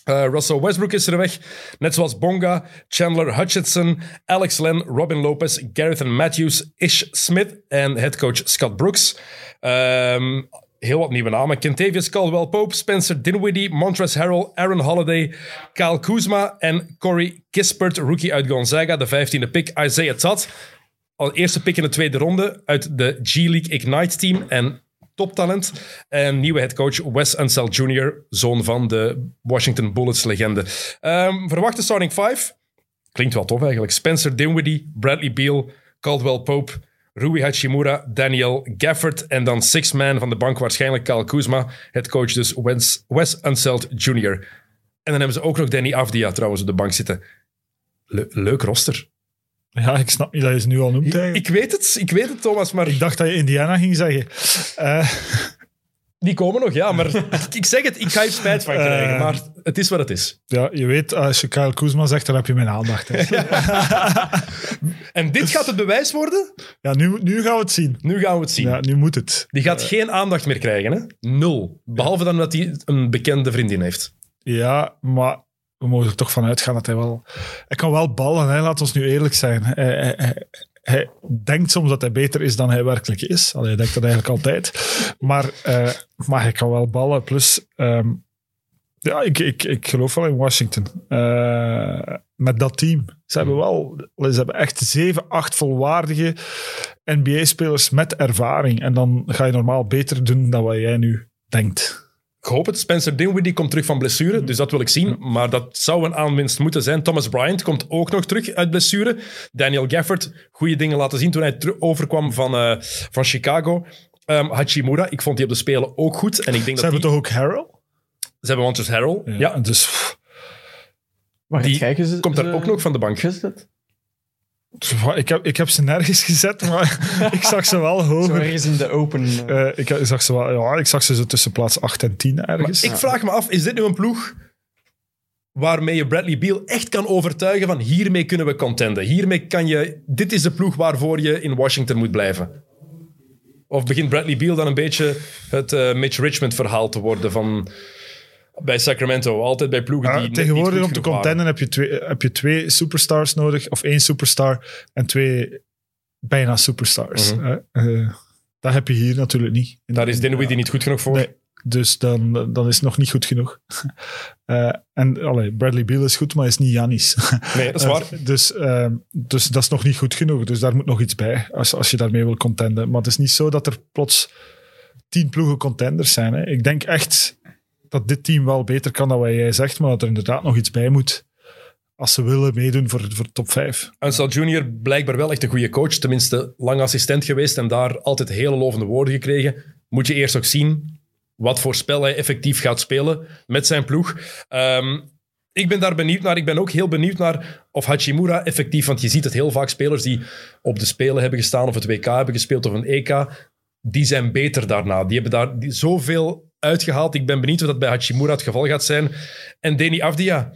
Eh, Russell Westbrook is er weg, net zoals Bonga, Chandler Hutchinson, Alex Len, Robin Lopez, Gareth Matthews, Ish Smith en headcoach Scott Brooks. Ehm, heel wat nieuwe namen. Kentavious Caldwell-Pope, Spencer Dinwiddie, Montrezl Harrell, Aaron Holiday, Kyle Kuzma en Corey Kispert, rookie uit Gonzaga, de 15e pick. Isaiah Todd, al eerste pick in de tweede ronde uit de G-League Ignite team en toptalent. En nieuwe headcoach Wes Unseld Jr., zoon van de Washington Bullets legende. Ehm verwachte starting five. Klinkt wel tof eigenlijk. Spencer Dinwiddie, Bradley Beal, Caldwell Pope, Rui Hachimura, Daniel Gafford en dan six man van de bank waarschijnlijk Kyle Kuzma, headcoach dus Wes, Wes Unseld Jr. En dan hebben ze ook nog Danny Avdia trouwens op de bank zitten. Le- leuk roster. Ja, ik snap niet dat je ze nu al noemt eigenlijk. Ik weet het, ik weet het Thomas, maar Ik dacht dat je Indiana ging zeggen. Eh, die komen nog, ja. Maar ik zeg het, ik ga hier spijt van krijgen, Eh. maar het is wat het is. ja, je weet, als je Kyle Kuzma zegt, dan heb je mijn aandacht. En dit gaat het bewijs worden? Ja, nu, nu gaan we het zien. Nu gaan we het zien. Ja, nu moet het. Die gaat geen aandacht meer krijgen, hè? Nul. Behalve dan dat hij een bekende vriendin heeft. Ja, maar we mogen er toch van uitgaan dat hij wel... Hij kan wel ballen, hè, laat ons nu eerlijk zijn. Hij, hij, hij- denkt soms dat hij beter is dan hij werkelijk is. Allee, hij denkt dat eigenlijk altijd. Maar, eh, maar hij kan wel ballen. Plus, ehm, ja, ik, ik, ik geloof wel in Washington. Eh, met dat team. Ze hebben wel... Ze hebben echt zeven, acht volwaardige NBA-spelers met ervaring. En dan ga je normaal beter doen dan wat jij nu denkt. Ik hoop het. Spencer Dinwiddie komt terug van blessure, dus dat wil ik zien. Maar dat zou een aanwinst moeten zijn. Thomas Bryant komt ook nog terug uit blessure. Daniel Gafford, goede dingen laten zien toen hij overkwam van, eh, van Chicago. Ehm, Hachimura, ik vond die op de Spelen ook goed. En ik denk Ze dat hebben die, toch ook Harrell? Ze hebben Montrezl Harrell. Ja, Dus Die komt daar ze- ook nog van de bank. gezet? Ik, heb, ik heb ze nergens gezet, maar ik zag ze wel Zo hoger. ergens in de open... eh, Eh, ik, ik zag ze wel, ja, ik zag ze zo tussen plaats 8 en 10 ergens. Ik vraag me af, is dit nu een ploeg waarmee je Bradley Beal echt kan overtuigen van hiermee kunnen we contenden. Hiermee kan je... Dit is de ploeg waarvoor je in Washington moet blijven. Of begint Bradley Beal dan een beetje het eh, Mitch Richmond verhaal te worden van bij Sacramento. Altijd bij ploegen die tegenwoordig om te contenden heb je, twee, heb je twee superstars nodig, of één superstar en twee bijna superstars. Mhm. Eh, eh, dat heb je hier natuurlijk niet. Daar is Dinwiddie niet goed genoeg voor. Nee, dus dan, dan is het nog niet goed genoeg. Eh, en allee, Bradley Beal is goed, maar is niet Janis. Nee, dat is waar. Dus, dus dat is nog niet goed genoeg. Dus daar moet nog iets bij als, als je daarmee wil contenden. Maar het is niet zo dat er plots tien ploegen contenders zijn. Hè. Ik denk echt dat dit team wel beter kan dan wat jij zegt, maar dat er inderdaad nog iets bij moet als ze willen meedoen voor, voor top 5. Ansel Junior blijkbaar wel echt een goede coach. Tenminste, lang assistent geweest en daar altijd hele lovende woorden gekregen. Moet je eerst ook zien wat voor spel hij effectief gaat spelen met zijn ploeg. Ehm, ik ben daar benieuwd naar. Ik ben ook heel benieuwd naar of Hachimura effectief... Want je ziet het heel vaak spelers die op de Spelen hebben gestaan... of het WK hebben gespeeld of een EK... Die zijn beter daarna. Die hebben daar zoveel uitgehaald. Ik ben benieuwd of dat bij Hachimura het geval gaat zijn. En Deni Avdia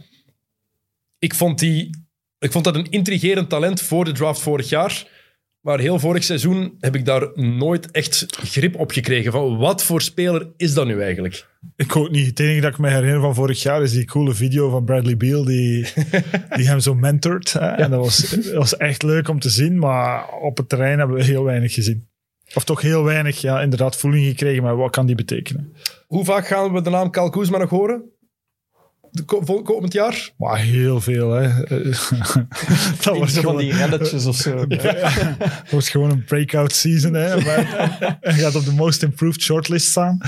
ik vond, die, ik vond dat een intrigerend talent voor de draft vorig jaar. Maar heel vorig seizoen heb ik daar nooit echt grip op gekregen. Van wat voor speler is dat nu eigenlijk? Ik ook niet. Het enige dat ik me herinner van vorig jaar is die coole video van Bradley Beal die, die hem zo mentort. hè. En dat was, dat was echt leuk om te zien, maar op het terrein hebben we heel weinig gezien. Of toch heel weinig, ja, inderdaad, voeling gekregen, maar wat kan die betekenen? Hoe vaak gaan we de naam Kyle Kuzma nog horen? De komend jaar? Maar heel veel, hè. dat was zo van gewoon, die relletjes of zo. dat was gewoon een breakout season, hè. Maar hij gaat op de most improved shortlist staan.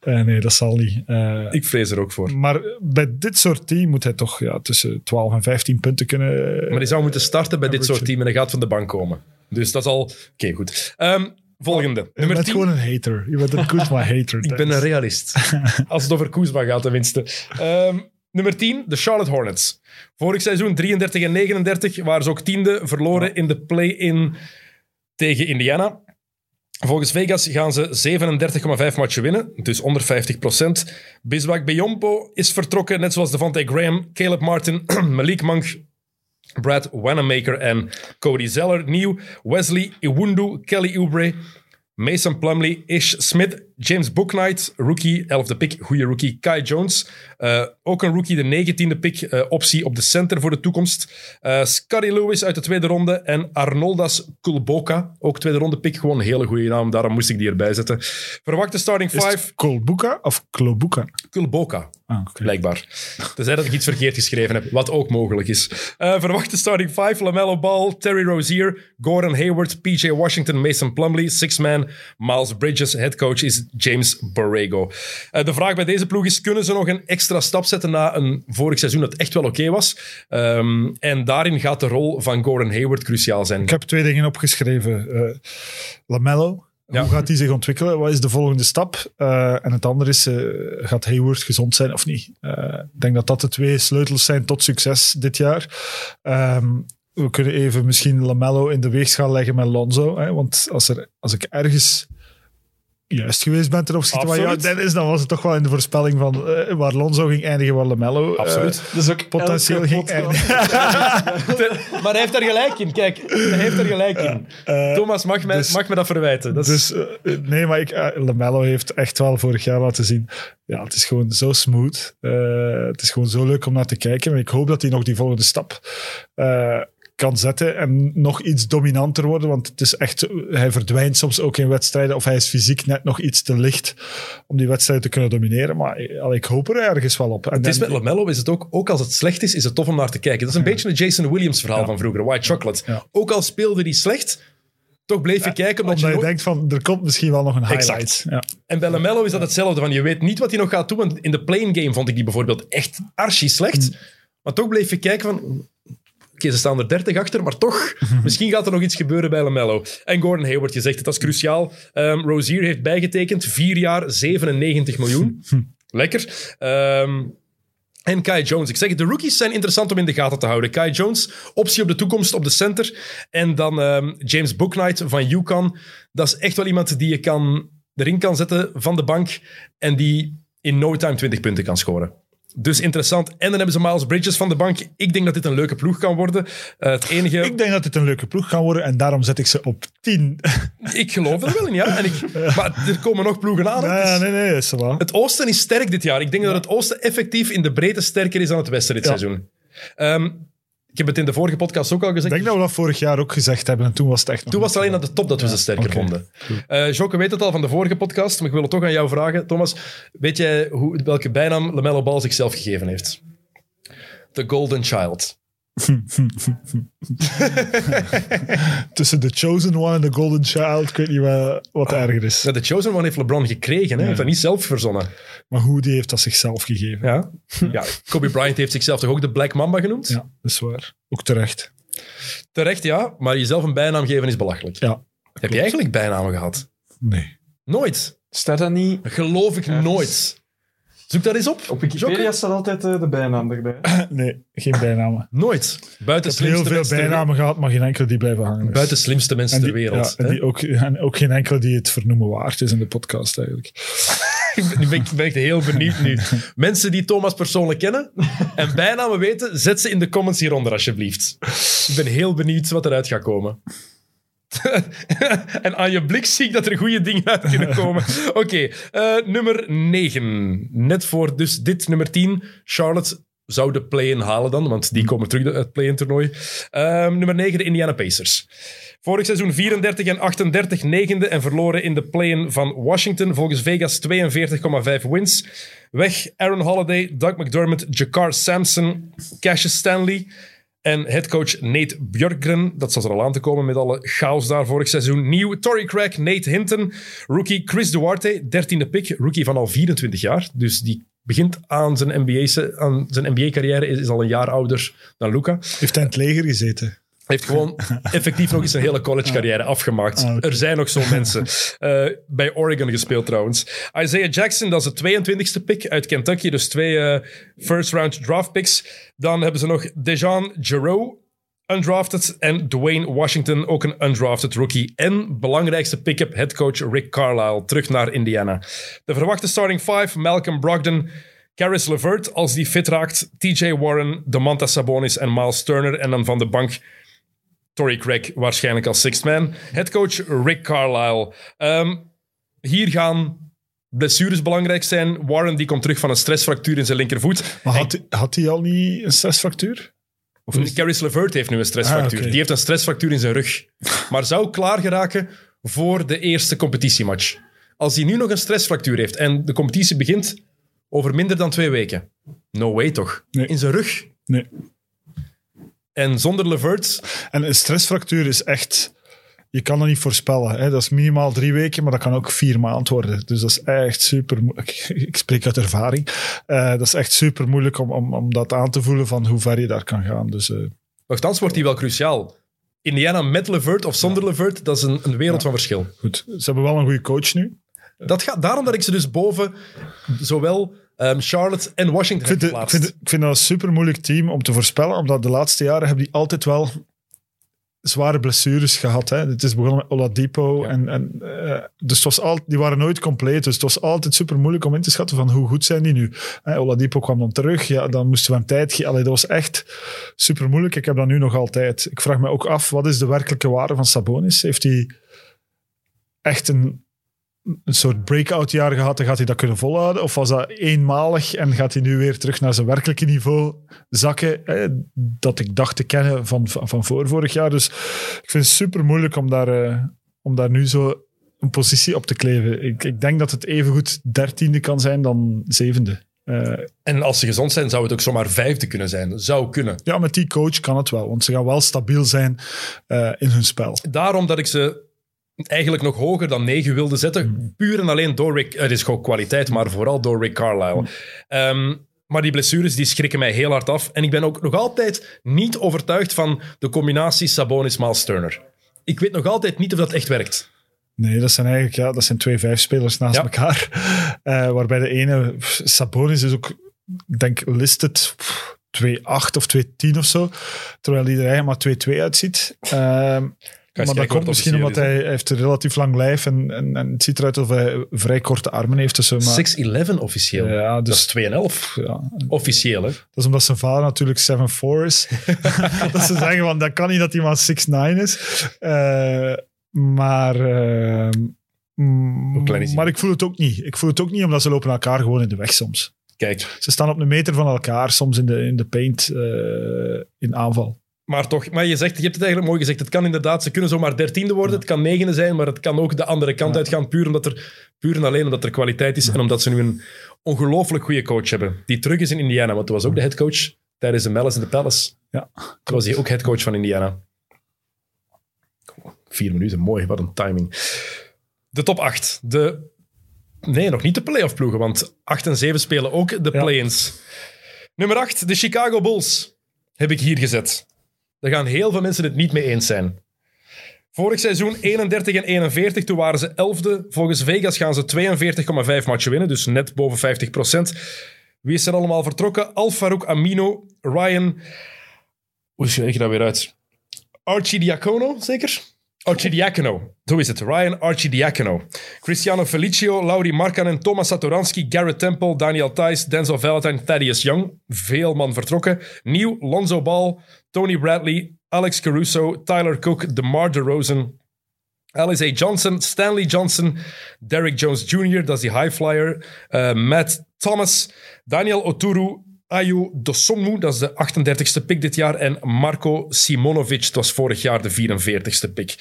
Eh, nee, dat zal niet. Eh, Ik vrees er ook voor. maar bij dit soort team moet hij toch ja, tussen 12 en 15 punten kunnen... Maar die zou moeten starten bij dit Average. soort team en hij gaat van de bank komen. Dus dat is al... Oké, goed. Ehm, volgende. Je Nummer bent 10. gewoon een hater. Je bent een Kuzma-hater. Ik ben een realist. Als het over Kuzma gaat, tenminste. Ehm, nummer 10, de Charlotte Hornets. Vorig seizoen 33 en 39 waren ze ook tiende, verloren in de play-in tegen Indiana. Volgens Vegas gaan ze 37,5 matchen winnen, dus onder 50% Biswak Beyompo is vertrokken, net zoals Devontae Graham, Caleb Martin, Malik Monk, Brad Wanamaker en Cody Zeller. Nieuw, Wesley Iwundu, Kelly Oubre, Mason Plumley, Ish Smith, James Booknight, rookie, 11e pick, goede rookie. Kai Jones, eh, ook een rookie, de 19e pick, eh, optie op de center voor de toekomst. Eh Scotty Lewis uit de tweede ronde en Arnoldas Kulboka, ook tweede ronde pick, gewoon een hele goede naam, daarom moest ik die erbij zetten. Verwachte starting Is 5, het Kolbuka of Klobuka? Kulboka. Ah. Blijkbaar. Tenzij dat ik iets verkeerd geschreven heb, wat ook mogelijk is. Verwachte starting 5, LaMelo Ball, Terry Rozier, Gordon Hayward, PJ Washington, Mason Plumlee, Six-Man, Miles Bridges. Headcoach is James Borrego. Eh, de vraag bij deze ploeg is, kunnen ze nog een extra stap zetten na een vorig seizoen dat echt wel oké was? Ehm, en daarin gaat de rol van Gordon Hayward cruciaal zijn. Ik heb twee dingen opgeschreven. Eh, Lamello. Ja. Hoe gaat die zich ontwikkelen? Wat is de volgende stap? Eh, en het andere is, gaat Hayward gezond zijn of niet? Ik denk dat dat de twee sleutels zijn tot succes dit jaar. Ehm, we kunnen even misschien Lamello in de weegschaal leggen met Lonzo. Hè? Want als, er, als ik ergens juist geweest ben ten opzichte van jou. Dennis, dan was het toch wel in de voorspelling van eh, waar Lonzo ging eindigen, waar Lamello eh, Absoluut. Dus ook potentieel ging eindigen. maar hij heeft er gelijk in. Kijk, hij heeft er gelijk in. Eh, Thomas mag me, dus- mag me dat verwijten. Dat is, Dus nee, maar ik, Lamello heeft echt wel vorig jaar laten zien. Ja, het is gewoon zo smooth. Eh, het is gewoon zo leuk om naar te kijken. En ik hoop dat hij nog die volgende stap eh, kan zetten en nog iets dominanter worden. Want het is echt, hij verdwijnt soms ook in wedstrijden. Of hij is fysiek net nog iets te licht om die wedstrijd te kunnen domineren. Maar ik hoop er ergens wel op. En Het is met LaMelo is het ook, ook als het slecht is, is het tof om naar te kijken. Dat is een beetje een Jason Williams verhaal van vroeger, White Chocolate. Ja. Ook al speelde hij slecht, toch bleef je kijken. Omdat omdat je denkt van, er komt misschien wel nog een highlight. Exact. Ja. En bij LaMelo is dat hetzelfde. Van, je weet niet wat hij nog gaat doen. Want in de playing game vond ik die bijvoorbeeld echt archi slecht. Mm. Maar toch bleef je kijken van... Oké, ze staan er 30 achter, maar toch, misschien gaat er nog iets gebeuren bij LaMelo. En Gordon Hayward, je zegt het, dat is cruciaal. Ehm Rozier heeft bijgetekend, vier jaar, 97 miljoen. Lekker. Ehm, en Kai Jones. Ik zeg het, de rookies zijn interessant om in de gaten te houden. Kai Jones, optie op de toekomst op de center. En dan ehm, James Booknight van UConn. Dat is echt wel iemand die je kan, erin kan zetten van de bank en die in no time 20 punten kan scoren. Dus interessant. En dan hebben ze Miles Bridges van de bank. Ik denk dat dit een leuke ploeg kan worden. Eh, het enige... Ik denk dat dit een leuke ploeg kan worden en daarom zet ik ze op 10. Ik geloof er wel in, ja. En ik, maar er komen nog ploegen aan. is- nee, nee, is wel. Het oosten is sterk dit jaar. Ik denk dat het oosten effectief in de breedte sterker is dan het westen dit Ja. seizoen. Ehm, ik heb het in de vorige podcast ook al Ik gezegd. denk dat we dat vorig jaar ook gezegd hebben en toen was het echt nog Toen was het alleen aan de top dat we ze sterker vonden. Eh Joke weet het al van de vorige podcast, maar ik wil het toch aan jou vragen. Thomas, weet jij hoe, welke bijnaam LaMelo Ball zichzelf gegeven heeft? The Golden Child. Tussen The Chosen One en The Golden Child, ik weet niet wat, wat erger is. Ja, de Chosen One heeft LeBron gekregen, hè? Hij heeft dat niet zelf verzonnen. Maar hoe, die heeft dat zichzelf gegeven. Ja. ja, Kobe Bryant heeft zichzelf toch ook de Black Mamba genoemd? Ja, dat is waar. Ook terecht. Terecht, ja. Maar jezelf een bijnaam geven is belachelijk. Ja. Heb je eigenlijk bijnamen gehad? Nee. Nooit. Staat dat niet? Geloof ik Ergens. nooit. Zoek dat eens op. Op Wikipedia staat altijd eh, de bijnaam erbij. Nee, geen bijnamen. Nooit. Buiten Ik heb heel veel bijnamen gehad, maar geen enkele die blijven hangen. Buiten slimste mensen en ter wereld. ja, en, die ook, en ook geen enkele die het vernoemen waard is in de podcast eigenlijk. Ik ben, ik ben- ik ben echt heel benieuwd nu. Mensen die Thomas persoonlijk kennen en bijnamen weten, zet ze in de comments hieronder alsjeblieft. Ik ben heel benieuwd wat eruit gaat komen. en aan je blik zie ik dat er goede dingen uit kunnen komen. Oké, eh, nummer 9. Net voor dus dit nummer 10. Charlotte zou de play-in halen dan, want die komen terug uit het play-in toernooi. Ehm, nummer 9, de Indiana Pacers. Vorig seizoen 34 en 38 negende en verloren in de play-in van Washington. Volgens Vegas 42,5 wins. Weg Aaron Holiday, Doug McDermott, Jakar Sampson, Cassius Stanley en headcoach Nate Björkgren. Dat zat er al aan te komen met alle chaos daar vorig seizoen. Nieuw Torrey Craig, Nate Hinton, rookie Chris Duarte, 13e pick, rookie van al 24 jaar. Dus die begint aan zijn NBA-carrière, is, is al een jaar ouder dan Luca. Heeft hij in het leger gezeten? Heeft gewoon effectief nog eens een hele college-carrière afgemaakt. Ah, oké. Er zijn nog zo'n mensen. Eh, bij Oregon gespeeld trouwens. Isaiah Jackson, dat is de 22e pick uit Kentucky. Dus twee eh, first-round draft picks. Dan hebben ze nog Dejan Jarreau, undrafted. En Dwayne Washington, ook een undrafted rookie. En belangrijkste pick-up, headcoach Rick Carlisle, terug naar Indiana. De verwachte starting five, Malcolm Brogdon... Caris LeVert, als die fit raakt. TJ Warren, Domantas Sabonis en Miles Turner. En dan van de bank Torrey Craig waarschijnlijk als sixth man. Headcoach Rick Carlisle. Ehm, hier gaan blessures belangrijk zijn. Warren die komt terug van een stressfractuur in zijn linkervoet. Maar had, had hij al niet een stressfractuur? Of is- Caris LeVert heeft nu een stressfractuur. Ah. Die heeft een stressfractuur in zijn rug. Maar zou klaar geraken voor de eerste competitiematch. Als hij nu nog een stressfractuur heeft en de competitie begint over minder dan twee weken. No way toch? Nee. In zijn rug. Nee. En zonder LeVert En een stressfractuur is echt... Je kan dat niet voorspellen. Hè? Dat is minimaal drie weken, maar dat kan ook vier maanden worden. Dus dat is echt super moeilijk. Ik spreek uit ervaring. Eh, dat is echt super moeilijk om, om, om dat aan te voelen van hoe ver je daar kan gaan. Dus Nochtans wordt die wel cruciaal. Indiana met Levert of zonder Levert, dat is een, een wereld van verschil. goed, ze hebben wel een goede coach nu. Dat gaat, daarom dat ik ze dus boven zowel ehm, Charlotte en Washington Ik vind, ik, vind, ik vind dat een super moeilijk team om te voorspellen, omdat de laatste jaren hebben die altijd wel zware blessures gehad. Hè. Het is begonnen met Oladipo. Ja. En, en, eh, dus het was al, die waren nooit compleet. Dus het was altijd super moeilijk om in te schatten van hoe goed zijn die nu. Hè, Oladipo kwam dan terug. Ja, dan moesten we hem tijd geven. Allee, Dat was echt super moeilijk. Ik heb dat nu nog altijd. Ik vraag me ook af, wat is de werkelijke waarde van Sabonis? Heeft hij echt een, een soort breakout jaar gehad en gaat hij dat kunnen volhouden? Of was dat eenmalig en gaat hij nu weer terug naar zijn werkelijke niveau zakken? Hè, dat ik dacht te kennen van, van, van voor vorig jaar. Dus ik vind het super moeilijk om daar, eh, om daar nu zo een positie op te kleven. Ik, ik denk dat het evengoed dertiende kan zijn dan zevende. Eh, En als ze gezond zijn, zou het ook zomaar vijfde kunnen zijn. Zou kunnen. ja, met die coach kan het wel, want ze gaan wel stabiel zijn eh, in hun spel. Daarom dat ik ze eigenlijk nog hoger dan negen wilde zetten. Puur en alleen door Rick... Het is gewoon kwaliteit, maar vooral door Rick Carlisle. Ehm, maar die blessures die schrikken mij heel hard af. En ik ben ook nog altijd niet overtuigd van de combinatie Sabonis-Miles Turner. Ik weet nog altijd niet of dat echt werkt. Nee, dat zijn eigenlijk ja, dat zijn twee vijfspelers naast Ja. elkaar. Eh, waarbij de ene, Sabonis is ook, ik denk, listed pff, 2-8 of 2-10 of zo. Terwijl hij er eigenlijk maar 2-2 uitziet. Ehm, maar dat komt misschien omdat is, hij, hij heeft een relatief lang lijf en, en, en het ziet eruit alsof hij vrij korte armen heeft. Dus, maar, 6'11 officieel. ja, Dat dus, is 2,5. ja, Officieel, hè? dat is omdat zijn vader natuurlijk 7'4 is. dat ze zeggen, van, dat kan niet dat hij maar 6'9 is. Eh, maar... eh, mm, hij? maar ik voel het ook niet. Ik voel het ook niet, omdat ze lopen elkaar gewoon in de weg soms. Kijk. Ze staan op een meter van elkaar, soms in de, in de paint eh, in aanval. Maar toch, maar je, zegt, je hebt het eigenlijk mooi gezegd. Het kan inderdaad, ze kunnen zomaar dertiende worden. Het kan negende zijn, maar het kan ook de andere kant Ja. uitgaan. Puur, omdat er, puur en alleen omdat er kwaliteit is. En omdat ze nu een ongelooflijk goede coach hebben. Die terug is in Indiana. Want dat was ook de headcoach tijdens de Malice in the Palace. Ja, Toen was hij ook headcoach van Indiana. Vier minuten, mooi, wat een timing. De top 8. De, nee, nog niet de playoff ploegen, want 8 en 7 spelen ook de Ja. play-ins. Nummer 8, de Chicago Bulls, heb ik hier gezet. Daar gaan heel veel mensen het niet mee eens zijn. Vorig seizoen 31 en 41, toen waren ze 11e. Volgens Vegas gaan ze 42,5 matchen winnen, dus net boven 50% Wie is er allemaal vertrokken? Al Farouk Amino, Ryan... Hoe spreek je dat weer uit? Archie Diacono, zeker? Archie Diacono, zo is het. Ryan Archie Diacono. Cristiano Felicio, Lauri Markkanen, Thomas Satoransky, Garrett Temple, Daniel Thijs, Denzel Valentine, Thaddeus Young. Veel man vertrokken. Nieuw, Lonzo Ball, Tony Bradley, Alex Caruso, Tyler Cook, DeMar DeRozan, Alice A. Johnson, Stanley Johnson, Derrick Jones Jr., dat is die high flyer, eh, Matt Thomas, Daniel Oturu, Ayu Dosonmu, dat is de 38ste pick dit jaar, en Marco Simonovic, dat was vorig jaar de 44ste pick.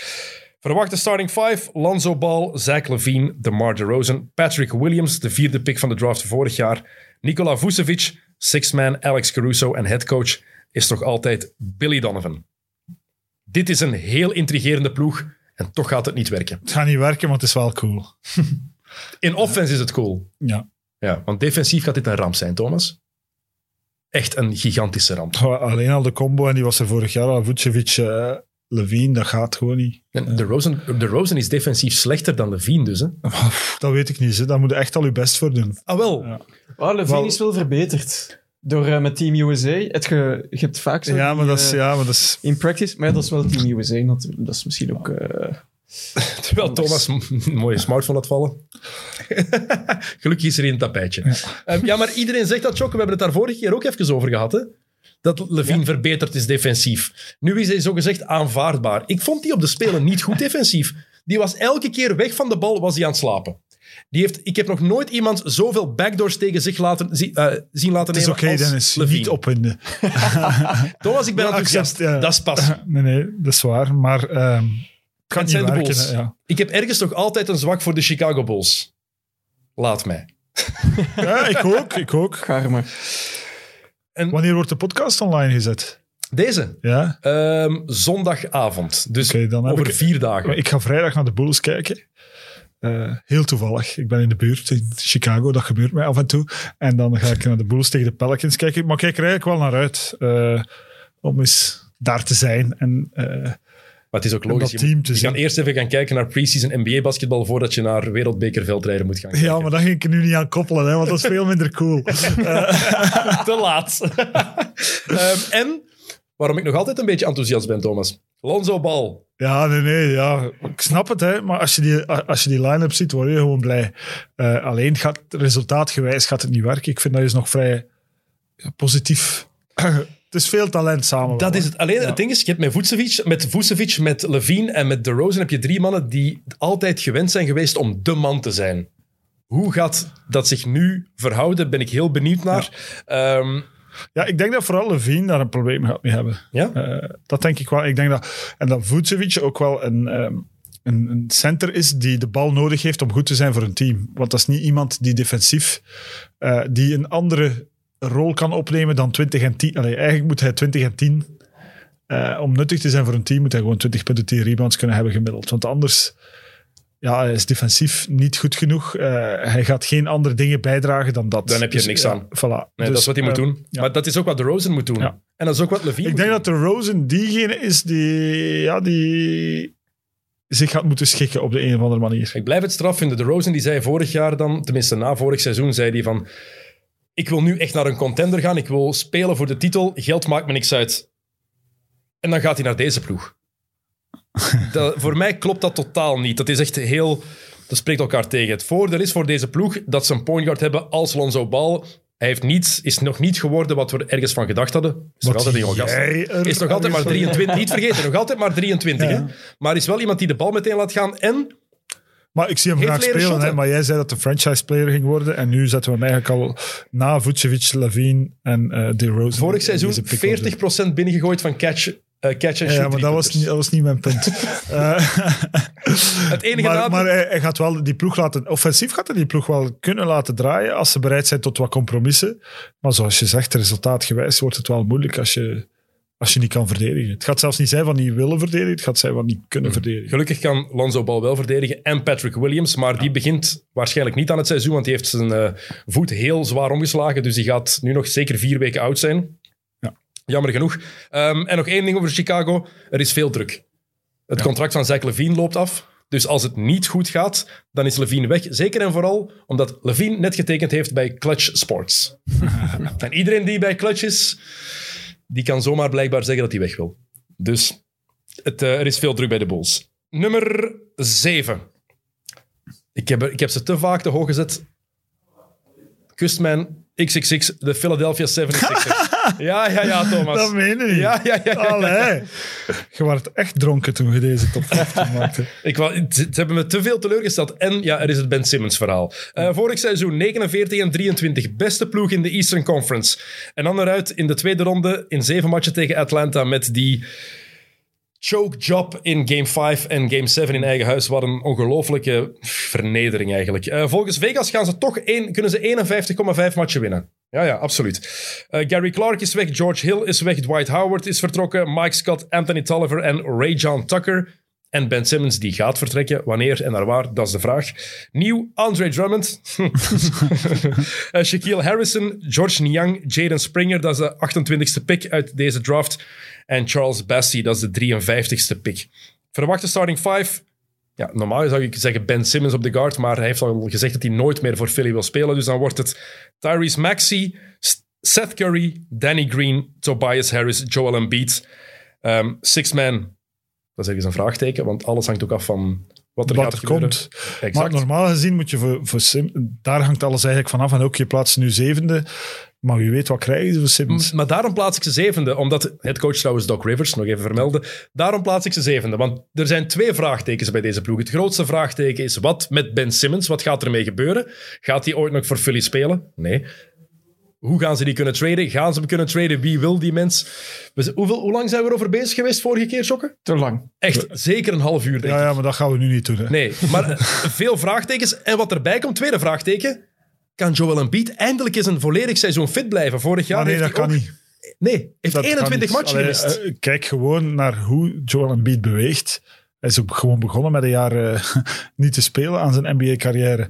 Verwachte starting five, Lonzo Ball, Zach Levine, DeMar DeRozan, Patrick Williams, de vierde pick van de draft vorig jaar, Nikola Vucevic, six-man Alex Caruso en headcoach is nog altijd Billy Donovan. Dit is een heel intrigerende ploeg en toch gaat het niet werken. Het gaat niet werken, maar het is wel cool. In offense is het cool. Ja. Ja, want defensief gaat dit een ramp zijn, Thomas. Echt een gigantische ramp. Alleen al de combo, en die was er vorig jaar al, Vucevic, eh Levine, dat gaat gewoon niet. En de, Rosen, de Rosen is defensief slechter dan Levine dus. Hè? Dat weet ik niet, hè. daar moet je echt al je best voor doen. Ah wel, Ja. Oh, Levine Wel- is wel verbeterd. Door eh, met Team USA. Het ge, je hebt vaak zo Ja, die, maar dat is... eh, Ja, maar dat is In practice, maar ja, dat is wel Team USA natuurlijk. Dat is misschien ook... eh, terwijl Thomas een mooie smartphone laat vallen. Gelukkig is er een tapijtje. Ja. ja, maar iedereen zegt dat, Chokke. We hebben het daar vorige keer ook even over gehad. Hè? Dat Levine verbeterd is defensief. Nu is hij zogezegd aanvaardbaar. Ik vond die op de Spelen niet goed defensief. Die was elke keer weg van de bal, was hij aan het slapen. Die heeft, ik heb nog nooit iemand zoveel backdoors tegen zich laten, zi- eh, zien laten Het is nemen oké, Dennis. Levine. Niet opwinden. Thomas, ik ben Ja, enthousiast. accept, ja. Dat is pas. Nee, nee, dat is waar. Maar ehm het kan Het niet zijn de werken. Bulls. hè, Ja. Ik heb ergens toch altijd een zwak voor de Chicago Bulls. Laat mij. ja, ik ook. Ik ook. Garme. Wanneer wordt de podcast online gezet? Deze, Ja? ehm, zondagavond. Dus dan over ik- vier dagen. Ik ga vrijdag naar de Bulls kijken. Eh, heel toevallig. Ik ben in de buurt in Chicago, dat gebeurt mij af en toe. En dan ga ik naar de Bulls tegen de Pelicans kijken. Maar ik kijk er eigenlijk wel naar uit eh, om eens daar te zijn. En eh, Maar het is ook logisch. dat Je, moet- kan eerst even gaan kijken naar pre-season NBA-basketbal voordat je naar wereldbekerveldrijden moet gaan kijken. ja, maar dat ging ik er nu niet aan koppelen, hè, want dat is veel minder cool. Te laat. Ehm, en, waarom ik nog altijd een beetje enthousiast ben, Thomas. Lonzo Ball. Ja, nee, nee, ja. Ik snap het, hè. Maar als je die, als je die line-up ziet, word je gewoon blij. Eh, alleen gaat resultaatgewijs gaat het niet werken. Ik vind dat is nog vrij ja, positief. het is veel talent samen. Dat is het. Alleen het ding is, je hebt met Vucevic, met Vucevic, met Levine en met DeRozan heb je drie mannen die altijd gewend zijn geweest om de man te zijn. Hoe gaat dat zich nu verhouden? Ben ik heel benieuwd naar. Ehm, Ja, ik denk dat vooral Levine daar een probleem gaat mee hebben. ja? Eh, dat denk ik wel. Ik denk dat, en dat Vucevic ook wel een, ehm, een, een center is die de bal nodig heeft om goed te zijn voor een team. Want dat is niet iemand die defensief, eh, die een andere rol kan opnemen dan 20 en 10. Allee, eigenlijk moet hij 20 en 10. eh, om nuttig te zijn voor een team moet hij gewoon 20 punten, 10 rebounds kunnen hebben gemiddeld. Want anders ja, hij is defensief niet goed genoeg. Eh, hij gaat geen andere dingen bijdragen dan dat. Dan heb je er Dus, niks ja, aan. Voilà. Nee, Dus, dat is wat hij moet eh, doen. ja. Maar dat is ook wat DeRozan moet doen. Ja. En dat is ook wat Levine Ik denk doen. dat de Rosen diegene is die, ja, die zich gaat moeten schikken op de een of andere manier. Ik blijf het straf vinden. De Rosen die zei vorig jaar dan, tenminste na vorig seizoen, zei hij van ik wil nu echt naar een contender gaan. Ik wil spelen voor de titel. Geld maakt me niks uit. En dan gaat hij naar deze ploeg. Dat, voor mij klopt dat totaal niet. Dat is echt heel... Dat spreekt elkaar tegen. Het voordeel is voor deze ploeg dat ze een point guard hebben als Lonzo Ball. Hij heeft niets, is nog niet geworden wat we er ergens van gedacht hadden. Is nog altijd een jonge gast. Is nog altijd maar ergens van- 23. Niet vergeten, nog altijd maar 23. Hè? Maar is wel iemand die de bal meteen laat gaan. En Maar ik zie hem graag spelen. Hè, maar jij zei dat de franchise player ging worden. En nu zetten we hem eigenlijk al na Vucevic, Levine en eh De Rose. vorig seizoen 40% binnengegooid van catch, eh, catch shoot. Ja, maar dat was, niet, dat was niet mijn punt. Eh, Het enige maar maar hij, hij gaat wel die ploeg laten... Offensief gaat hij die ploeg wel kunnen laten draaien als ze bereid zijn tot wat compromissen. Maar zoals je zegt, resultaatgewijs wordt het wel moeilijk als je als je niet kan verdedigen. Het gaat zelfs niet zijn van niet willen verdedigen, het gaat zijn van niet kunnen verdedigen. Gelukkig kan Lonzo Ball wel verdedigen en Patrick Williams, maar die begint waarschijnlijk niet aan het seizoen, want die heeft zijn eh, voet heel zwaar omgeslagen, dus die gaat nu nog zeker vier weken oud zijn. Ja. Jammer genoeg. Ehm, en nog één ding over Chicago. Er is veel druk. Het contract van Zach Levine loopt af. Dus als het niet goed gaat, dan is Levine weg. Zeker en vooral omdat Levine net getekend heeft bij Clutch Sports. en iedereen die bij Clutch is, die kan zomaar blijkbaar zeggen dat hij weg wil. Dus het, eh, er is veel druk bij de Bulls. Nummer 7. Ik heb, ik heb ze te vaak te hoog gezet. Kustman XXX, de Philadelphia 76ers. Ja, ja, ja, Thomas. Dat meen je niet. Ja, ja, ja. Allee. Je werd echt dronken toen je deze top 15 maakte. Ik wou, ze, ze hebben me te veel teleurgesteld. En ja, er is het Ben Simmons verhaal. Eh, vorig seizoen 49 en 23. Beste ploeg in de Eastern Conference. En dan eruit in de tweede ronde in zeven matchen tegen Atlanta met die choke job in game 5 en game 7 in eigen huis. Wat een ongelofelijke vernedering eigenlijk. Eh, volgens Vegas gaan ze toch één, kunnen ze 51,5 matchen winnen. Ja, ja, absoluut. Eh, Gary Clark is weg, George Hill is weg, Dwight Howard is vertrokken, Mike Scott, Anthony Tolliver en Ray John Tucker. En Ben Simmons die gaat vertrekken. Wanneer en naar waar, dat is de vraag. Nieuw Andre Drummond. Eh, Shaquille Harrison, George Niang, Jaden Springer, dat is de 28ste pick uit deze draft. En Charles Bassey, dat is de 53ste pick. Verwachte starting 5. Ja, normaal zou ik zeggen Ben Simmons op de guard, maar hij heeft al gezegd dat hij nooit meer voor Philly wil spelen. Dus dan wordt het Tyrese Maxey, Seth Curry, Danny Green, Tobias Harris, Joel Embiid. Ehm six man, dat is ergens een vraagteken, want alles hangt ook af van wat er Wat gaat er komt. Exact. Maar normaal gezien moet je voor, voor Sim... Daar hangt alles eigenlijk vanaf. En ook je plaatst nu zevende. Maar wie weet wat krijgen ze voor Simmons. Maar daarom plaats ik ze zevende, omdat het coach trouwens Doc Rivers, nog even vermelden, daarom plaats ik ze zevende. Want er zijn twee vraagtekens bij deze ploeg. Het grootste vraagteken is wat met Ben Simmons? Wat gaat ermee gebeuren? Gaat hij ooit nog voor Philly spelen? Nee. Hoe gaan ze die kunnen traden? Gaan ze hem kunnen traden? Wie wil die mens? We hoeveel, hoe lang zijn we erover bezig geweest vorige keer, Jokke? Te lang. Echt, zeker een half uur, denk Ja, ik. ja, maar dat gaan we nu niet doen. Hè. Nee, maar eh, veel vraagtekens. En wat erbij komt, tweede vraagteken. Kan Joel Embiid eindelijk eens een volledig seizoen fit blijven? Vorig jaar Maar nee, dat kan ook- niet. Nee, heeft Dat kan 21 niet. matchen gemist. eh, kijk gewoon naar hoe Joel Embiid beweegt. Hij is ook gewoon begonnen met een jaar eh, niet te spelen aan zijn NBA-carrière.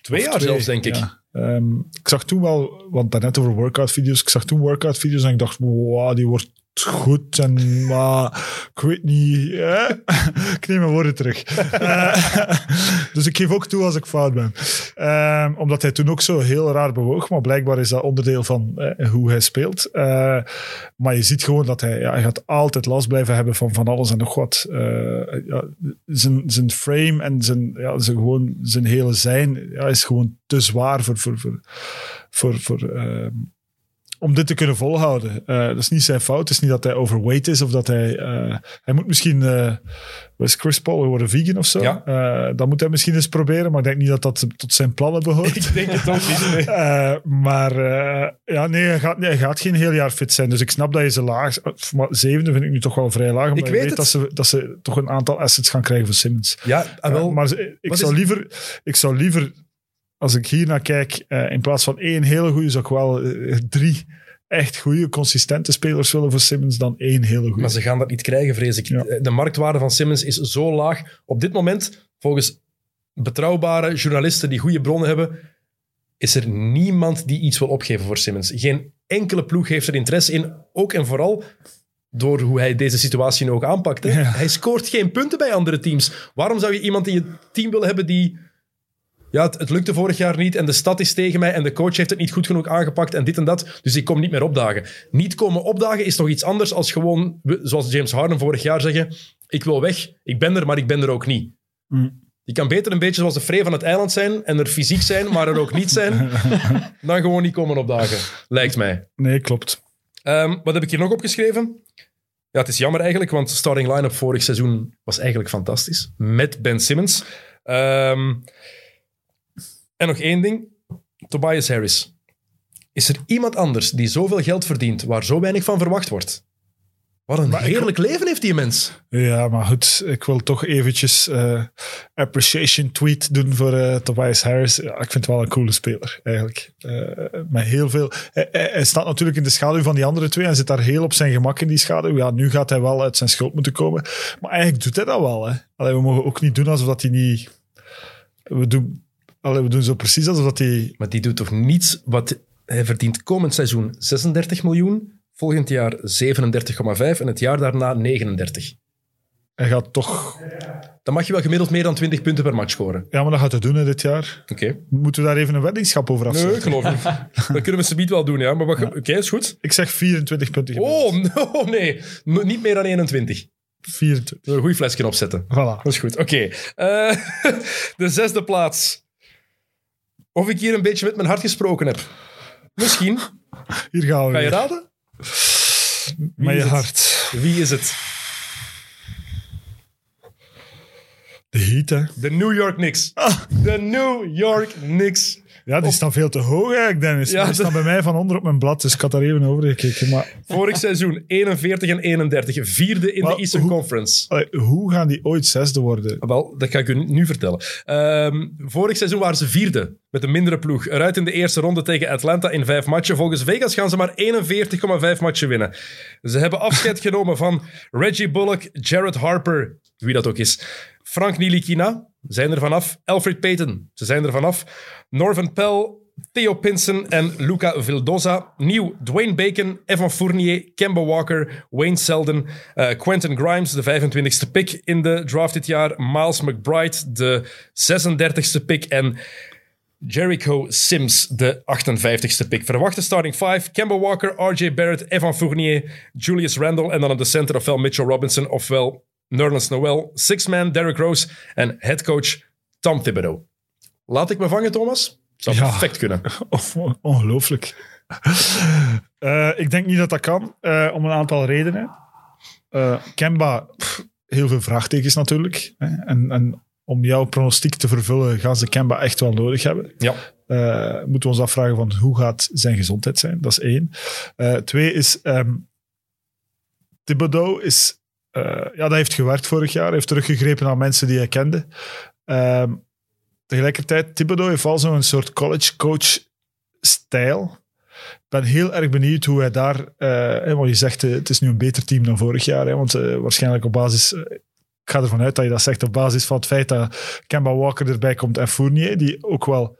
Twee jaar zelfs, denk ik. Ehm, ik zag toen wel, want daarnet over workout-video's, ik zag toen workout-video's en ik dacht, wow, die wordt goed. En, maar ik weet niet, ik neem mijn woorden terug. Eh, dus ik geef ook toe als ik fout ben. Ehm, omdat hij toen ook zo heel raar bewoog, maar blijkbaar is dat onderdeel van eh, hoe hij speelt. Eh, maar je ziet gewoon dat hij, ja, hij gaat altijd last blijven hebben van van alles en nog wat. Zijn, zijn frame en zijn, ja, zijn, gewoon, zijn hele zijn ja, is gewoon te zwaar voor, voor, voor, voor, voor, ehm, om dit te kunnen volhouden. Eh, dat is niet zijn fout. Het is niet dat hij overweight is of dat hij... eh, hij moet misschien... eh was Chris Paul worden vegan of zo? Ja. Dat moet hij misschien eens proberen, maar ik denk niet dat dat tot zijn plannen behoort. Ik denk het ook niet. nee. Maar ja, nee hij, gaat, nee, hij gaat geen heel jaar fit zijn. Dus ik snap dat je ze laag... Maar zevende vind ik nu toch wel vrij laag. Omdat Ik weet dat ze, dat ze toch een aantal assets gaan krijgen voor Simmons. Ja, ah, wel. Maar ik zou, is- liever, ik zou liever, als ik hier naar kijk, eh, in plaats van één hele goede, zou ik wel eh, drie echt goede, consistente spelers willen voor Simmons dan één hele goede. Maar ze gaan dat niet krijgen, vrees ik. Ja. De marktwaarde van Simmons is zo laag. Op dit moment, volgens betrouwbare journalisten die goede bronnen hebben, is er niemand die iets wil opgeven voor Simmons. Geen enkele ploeg heeft er interesse in. Ook en vooral door hoe hij deze situatie nu ook aanpakt. Hè. Ja. Hij scoort geen punten bij andere teams. Waarom zou je iemand in je team willen hebben die... Ja, het, het lukte vorig jaar niet en de stad is tegen mij en de coach heeft het niet goed genoeg aangepakt en dit en dat. Dus ik kom niet meer opdagen. Niet komen opdagen is toch iets anders als gewoon, zoals James Harden vorig jaar zeggen, ik wil weg, ik ben er, maar ik ben er ook niet. Mm. Je kan beter een beetje zoals de Frey van het eiland zijn en er fysiek zijn, maar er ook niet zijn, dan gewoon niet komen opdagen, lijkt mij. Nee, klopt. Ehm, wat heb ik hier nog opgeschreven? Ja, het is jammer eigenlijk, want de starting line-up vorig seizoen was eigenlijk fantastisch. Met Ben Simmons. Ehm, en nog één ding. Tobias Harris. Is er iemand anders die zoveel geld verdient waar zo weinig van verwacht wordt? Wat een Maar ik- heerlijk leven heeft die mens. Ja, maar goed, ik wil toch eventjes eh, appreciation tweet doen voor eh, Tobias Harris. Ja, ik vind het wel een coole speler, eigenlijk. Met heel veel... Hij, hij- hij staat natuurlijk in de schaduw van die andere twee en zit daar heel op zijn gemak in die schaduw. Ja, nu gaat hij wel uit zijn schuld moeten komen. Maar eigenlijk doet hij dat wel, hè. Allee, we mogen ook niet doen alsof dat hij niet... We doen, allee, we doen zo precies alsof dat hij... Maar die doet toch niets wat... Hij verdient komend seizoen 36 miljoen, volgend jaar 37,5 en het jaar daarna 39. Hij gaat toch... Dan mag je wel gemiddeld meer dan 20 punten per match scoren. Ja, maar dat gaat hij doen hè, dit jaar. Oké. Moeten we daar even een weddingschap over Nee, afsluiten? geloof ik. Dat kunnen we subiet wel doen, ja. Maar wat- oké, is goed. Ik zeg 24 punten gemiddeld. Oh, no, nee. Niet meer dan 21. 24. Een goede flesje opzetten. Voilà. Dat is goed. Oké. Eh, de zesde plaats. Of ik hier een beetje met mijn hart gesproken heb. Misschien. Hier gaan we Ga je weer. raden? Met je het? hart. Wie is het? De heat, hè. De New York Knicks. De New York Knicks. Ja, die staan veel te hoog eigenlijk, Dennis. Ja, die staan bij mij van onder op mijn blad, dus ik had daar even over gekeken. Maar Vorig seizoen 41 en 31. Vierde in Maar de Eastern hoe- Conference. allee, hoe gaan die ooit zesde worden? Wel, dat ga ik u nu vertellen. Ehm, vorig seizoen waren ze vierde met een mindere ploeg. Eruit in de eerste ronde tegen Atlanta in vijf matchen. Volgens Vegas gaan ze maar 41,5 matchen winnen. Ze hebben afscheid genomen van Reggie Bullock, Jared Harper, wie dat ook is. Frank Nilikina, zijn er vanaf. Alfred Payton, ze zijn er vanaf. Norvan Pell, Theo Pinson en Luca Vildoza. Nieuw Dwayne Bacon, Evan Fournier, Kemba Walker, Wayne Selden, eh, Quentin Grimes, de 25ste pick in de draft dit jaar. Miles McBride, de 36ste pick. En Jericho Sims, de 58ste pick. Verwachte starting 5. Kemba Walker, RJ Barrett, Evan Fournier, Julius Randle. En dan op de center ofwel Mitchell Robinson ofwel Nerlens Noel. Six-man Derrick Rose en headcoach Tom Thibodeau. Laat ik me vangen, Thomas? Zou Ja. perfect kunnen. Oh, ongelooflijk. Eh, ik denk niet dat dat kan, eh, om een aantal redenen. Eh, Kemba, pff, heel veel vraagtekens natuurlijk. Hè. En, en om jouw pronostiek te vervullen, gaan ze Kemba echt wel nodig hebben. Ja. Moeten we ons afvragen van hoe gaat zijn gezondheid zijn? Dat is één. Twee is, ehm Thibodeau is, ja, dat heeft gewerkt vorig jaar. Hij heeft teruggegrepen naar mensen die hij kende. Ehm, tegelijkertijd, Thibodeau heeft wel zo'n soort college coach stijl. Ik ben heel erg benieuwd hoe hij daar, eh, want je zegt eh, het is nu een beter team dan vorig jaar, hè, want eh, waarschijnlijk op basis, eh, ik ga ervan uit dat je dat zegt, op basis van het feit dat Kemba Walker erbij komt en Fournier, die ook wel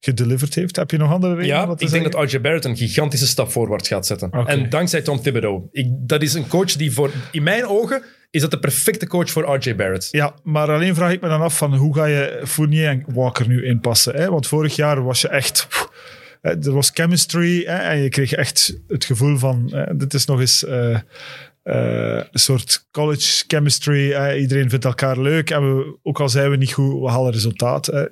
gedeliverd heeft. Heb je nog andere redenen? Ja, ik denk dat RJ Barrett een gigantische stap voorwaarts gaat zetten. En dankzij Tom Thibodeau. Ik, dat is een coach die voor... In mijn ogen is dat de perfecte coach voor RJ Barrett. Ja, maar alleen vraag ik me dan af van hoe ga je Fournier en Walker nu inpassen? Hè? Want vorig jaar was je echt... er was chemistry hè, en je kreeg echt het gevoel van... hè, dit is nog eens eh, eh, een soort college chemistry. Iedereen vindt elkaar leuk. En we, ook al zijn we niet goed, we halen resultaat. Hè?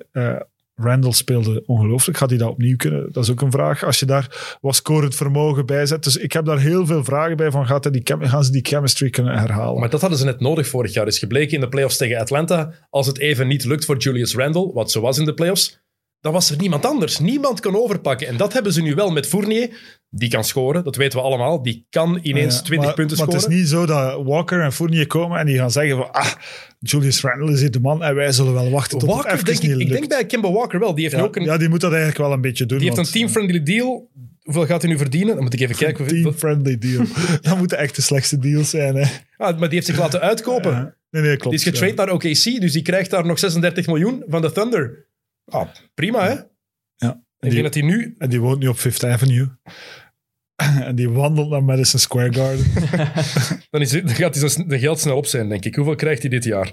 Randall speelde ongelooflijk. Gaat hij dat opnieuw kunnen? Dat is ook een vraag. Als je daar wat scorend vermogen bij zet. Dus ik heb daar heel veel vragen bij van gaat hij die gaan ze die chemistry kunnen herhalen? Maar dat hadden ze net nodig vorig jaar. Is gebleken in de playoffs tegen Atlanta. Als het even niet lukt voor Julius Randle, wat zo was in de playoffs, dan was er niemand anders. Niemand kan overpakken. En dat hebben ze nu wel met Fournier. Die kan scoren, dat weten we allemaal. Die kan ineens Ja, 20 maar, punten maar scoren. het is niet zo dat Walker en Fournier komen en die gaan zeggen van ah, Julius Randle is hier de man en wij zullen wel wachten tot Walker, het denk ik, ik denk bij Kemba Walker wel. Die heeft, ja, ook een, ja, die moet dat eigenlijk wel een beetje doen. die heeft een team-friendly deal. Hoeveel gaat hij nu verdienen? Dan moet ik even kijken. Team-friendly deal. dat moeten echt de slechtste deals zijn. Hè. Ah, maar die heeft zich laten uitkopen. Nee, nee, klopt. Die is getrade naar OKC, dus die krijgt daar nog 36 miljoen van de Thunder. Ah, prima, hè? Ja. Ik denk dat hij nu... En die woont nu op Fifth Avenue. en die wandelt naar Madison Square Garden. Dan, is, dan gaat hij zijn de geld snel op zijn, denk ik. Hoeveel krijgt hij dit jaar?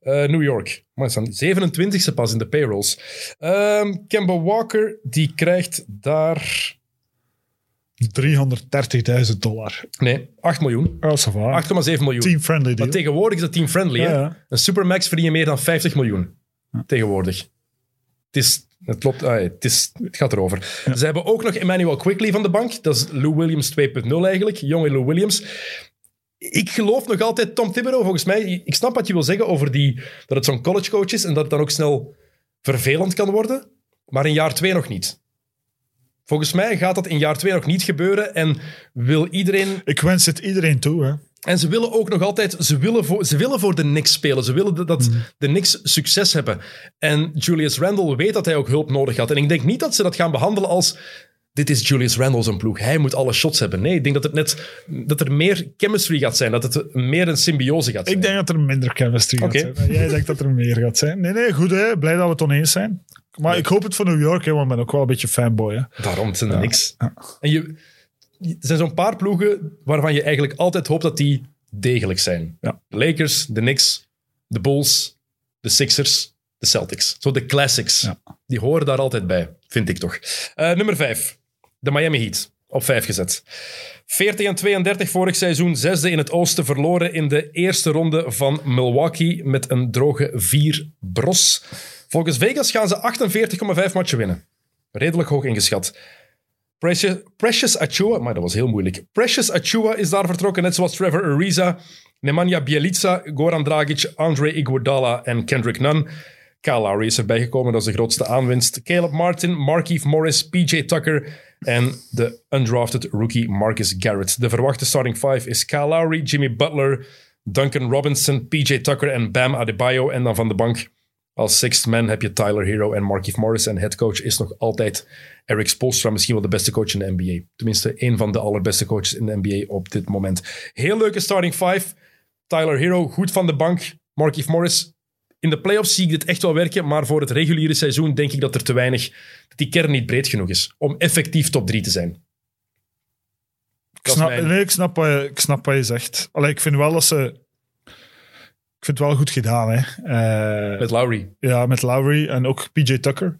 Eh, New York. Maar het is dan 27e pas in de payrolls. Ehm Kemba Walker, die krijgt daar... 330.000 dollar. Nee, 8 miljoen. Oh, ça va. 8,7 miljoen. Team-friendly. Maar tegenwoordig is dat team-friendly. Ja. Een supermax verdien je meer dan 50 miljoen. Tegenwoordig. Het is... Het, klopt, ah, het, is, het gaat erover. Ze hebben ook nog Emmanuel Quickly van de bank. Dat is Lou Williams 2.0 eigenlijk. Jonge Lou Williams. Ik geloof nog altijd Tom Thibodeau, volgens mij. Ik snap wat je wil zeggen over die, dat het zo'n collegecoach is en dat het dan ook snel vervelend kan worden. Maar in jaar twee nog niet. Volgens mij gaat dat in jaar twee nog niet gebeuren en wil iedereen... Ik wens het iedereen toe. Hè. En ze willen ook nog altijd, ze willen voor, ze willen voor de Knicks spelen. Ze willen dat- dat de Knicks succes hebben. En Julius Randle weet dat hij ook hulp nodig had. En ik denk niet dat ze dat gaan behandelen als, dit is Julius Randle zijn ploeg. Hij moet alle shots hebben. Nee, ik denk dat het net, dat er meer chemistry gaat zijn. Dat het meer een symbiose gaat zijn. Ik denk dat er minder chemistry gaat zijn. Jij denkt dat er meer gaat zijn. Nee, nee, goed hè. Blij dat we het oneens zijn. Maar ik hoop het voor New York, hè, want ik ben ook wel een beetje fanboy. Hè. Daarom, het zijn de Ja. Knicks. Ja. En je, er zijn zo'n paar ploegen waarvan je eigenlijk altijd hoopt dat die degelijk zijn. Ja. De Lakers, de Knicks, de Bulls, de Sixers, de Celtics. Zo de classics. Ja. Die horen daar altijd bij, vind ik toch. Eh, nummer 5. De Miami Heat. Op 5 gezet. 40 en 32 vorig seizoen. Zesde in het oosten. Verloren in de eerste ronde van Milwaukee met een droge 4 bros. Volgens Vegas gaan ze 48,5 matchen winnen. Redelijk hoog ingeschat. Precious, Precious Achua, maar dat was heel moeilijk. Precious Achua is daar vertrokken, net zoals Trevor Ariza, Nemanja Bjelica, Goran Dragic, Andre Iguodala en Kendrick Nunn. Kyle Lowry is erbij gekomen, dat is de grootste aanwinst. Caleb Martin, Markeith Morris, PJ Tucker en de undrafted rookie Marcus Garrett. De verwachte starting five is Kyle Lowry, Jimmy Butler, Duncan Robinson, PJ Tucker en Bam Adebayo. En dan van de bank als sixth man heb je Tyler Hero en Markieff Morris. En headcoach is nog altijd Eric Spoelstra, misschien wel de beste coach in de NBA. Tenminste, een van de allerbeste coaches in de NBA op dit moment. Heel leuke starting five. Tyler Hero, goed van de bank. Markieff Morris. In de playoffs zie ik dit echt wel werken, maar voor het reguliere seizoen denk ik dat er te weinig, dat die kern niet breed genoeg is om effectief top 3 te zijn. Ik snap, mijn- nee, ik, snap wat je, ik snap wat je zegt. Allee, ik vind wel dat ze... Ik vind het wel goed gedaan, hè. Eh, Met Lowry. Ja, met Lowry en ook PJ Tucker,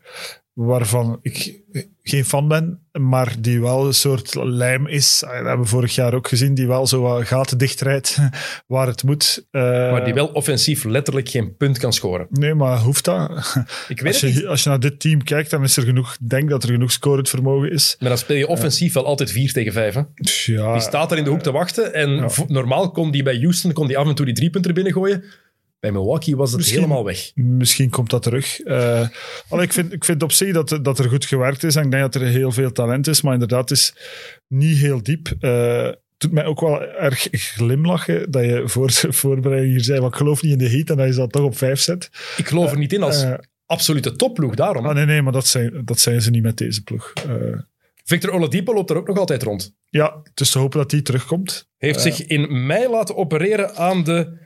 waarvan ik geen fan ben, maar die wel een soort lijm is. Ah, Dat hebben we vorig jaar ook gezien, die wel zo wat gaten dichtrijdt waar het moet. Eh, Maar die wel offensief letterlijk geen punt kan scoren. Nee, maar hoeft dat? Ik weet Als niet. je, als je naar dit team kijkt, dan is er genoeg, ik denk dat er genoeg scorend vermogen is. Maar dan speel je offensief wel altijd 4 tegen 5. Hè? Dus ja, Die staat er in de hoek te wachten. En Ja. normaal kon die bij Houston kon die af en toe die drie punten er binnen gooien. Bij Milwaukee was het Misschien- helemaal weg. Misschien komt dat terug. Allee, ik, vind, ik vind op zich dat, dat er goed gewerkt is. En ik denk dat er heel veel talent is. Maar inderdaad, het is niet heel diep. Het doet mij ook wel erg glimlachen dat je voor de voorbereiding hier zei: van, ik geloof niet in de heat en dat je dat toch op vijf zet. Ik geloof er niet in als Eh, absolute topploeg daarom. ah, nee, nee, maar dat zijn, dat zijn ze niet met deze ploeg. Victor Oladipo loopt er ook nog altijd rond. ja, het is te hopen dat die terugkomt. Heeft zich in mei laten opereren aan de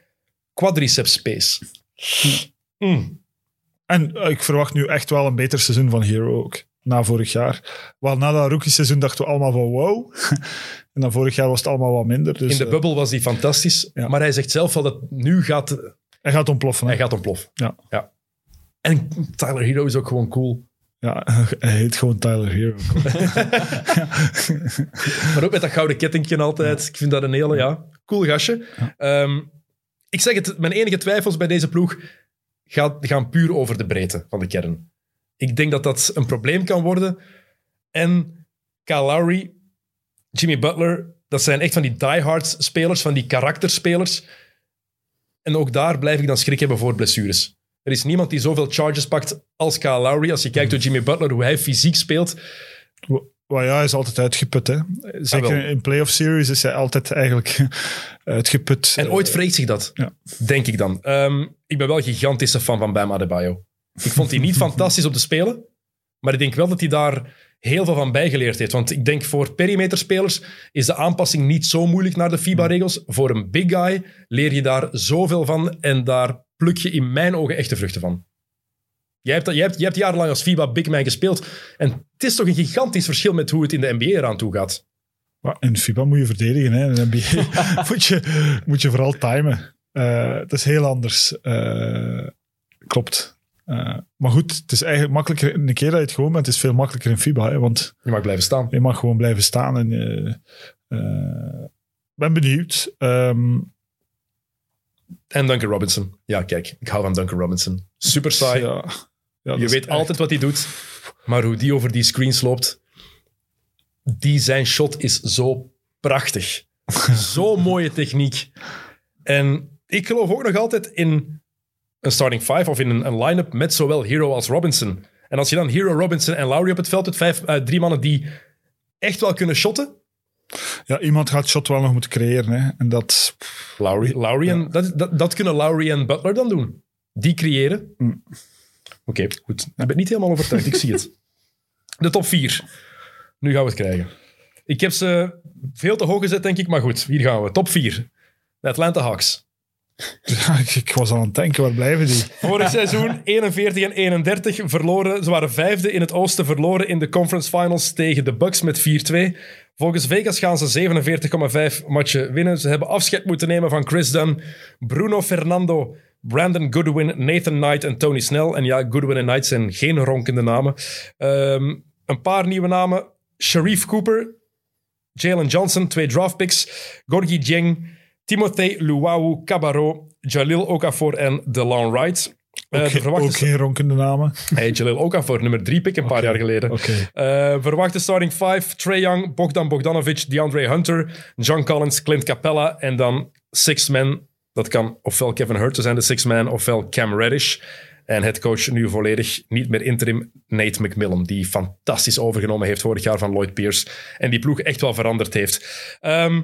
quadriceps space. Mm. En eh, ik verwacht nu echt wel een beter seizoen van Hero ook. Na vorig jaar. Wel, na dat rookie seizoen dachten we allemaal van wow. en dan vorig jaar was het allemaal wat minder. Dus In de eh, bubbel was die fantastisch. ja. Maar hij zegt zelf wel dat nu gaat, hij gaat ontploffen. hè. hij gaat ontploffen. Ja. ja. En Tyler Hero is ook gewoon cool. Ja, hij heet gewoon Tyler Hero. Maar ook met dat gouden kettingje altijd. Ik vind dat een hele, ja, cool gastje. Ehm, ik zeg het, mijn enige twijfels bij deze ploeg gaat, gaan puur over de breedte van de kern. Ik denk dat dat een probleem kan worden. En Kyle Lowry, Jimmy Butler, dat zijn echt van die diehards spelers, van die karakterspelers. En ook daar blijf ik dan schrik hebben voor blessures. Er is niemand die zoveel charges pakt als Kyle Lowry. Als je kijkt door Jimmy Butler, hoe hij fysiek speelt. Maar ja, hij is altijd uitgeput. Hè. Ah, Zeker wel. in playoff series is hij altijd eigenlijk uitgeput. En ooit vreet zich dat, Ja. denk ik dan. Ehm, ik ben wel een gigantische fan van Bam Adebayo. Ik vond hij niet fantastisch om te spelen, maar ik denk wel dat hij daar heel veel van bijgeleerd heeft. Want ik denk voor perimeterspelers is de aanpassing niet zo moeilijk naar de FIBA-regels. Voor een big guy leer je daar zoveel van en daar pluk je in mijn ogen echte vruchten van. Jij hebt, jij hebt, jij hebt jarenlang als FIBA Big Man gespeeld. En het is toch een gigantisch verschil met hoe het in de NBA eraan toe gaat. Maar in FIBA moet je verdedigen. Hè. In de NBA moet, je, moet je vooral timen. Eh, het is heel anders. Eh, klopt. Eh, maar goed, het is eigenlijk makkelijker. Een keer dat je het gewoon bent, is het veel makkelijker in FIBA. Hè, want Je mag blijven staan. je mag gewoon blijven staan. En, eh, eh, ben benieuwd. Ehm, En Duncan Robinson. Ja, kijk, ik hou van Duncan Robinson. Super saai. ja, ja, je weet echt- altijd wat hij doet. Maar hoe die over die screens loopt, die zijn shot is zo prachtig. Zo'n mooie techniek. En ik geloof ook nog altijd in een starting five of in een, een line-up met zowel Hero als Robinson. En als je dan Hero, Robinson en Lowry op het veld hebt, vijf, eh, drie mannen die echt wel kunnen shotten, Ja, iemand gaat shot wel nog moeten creëren. Hè. En dat... Lowry, Lowry en, dat, dat, dat kunnen Lowry en Butler dan doen. Die creëren. Mm. Oké, goed. Ik ben niet helemaal overtuigd, ik zie het. De top 4. Nu gaan we het krijgen. Ik heb ze veel te hoog gezet, denk ik, maar goed, hier gaan we. Top 4. De Atlanta Hawks. Ja, ik, was aan het denken, waar blijven die? Vorig seizoen 41 en 31 verloren. Ze waren vijfde in het oosten, verloren in de conference finals tegen de Bucks met 4-2. Volgens Vegas gaan ze 47,5 matchen winnen. Ze hebben afscheid moeten nemen van Chris Dunn, Bruno Fernando, Brandon Goodwin, Nathan Knight en Tony Snell. En ja, Goodwin en Knight zijn geen ronkende namen. Ehm, een paar nieuwe namen. Sharif Cooper, Jalen Johnson, twee draftpicks. Gorgie Dieng, Timothée Luau Cabarro, Jalil Okafor en DeLon Wright. Eh, Ook, de verwachte ook geen ronkende namen. Hey, Jalil Okafor, nummer drie pick een paar jaar geleden. Oké. Eh, verwachte starting five, Trey Young, Bogdan Bogdanovic, DeAndre Hunter, John Collins, Clint Capella en dan six man. Dat kan ofwel Kevin Herter zijn, de six man, ofwel Cam Reddish. En het coach nu volledig niet meer interim Nate McMillan, die fantastisch overgenomen heeft vorig jaar van Lloyd Pierce en die ploeg echt wel veranderd heeft. Ehm,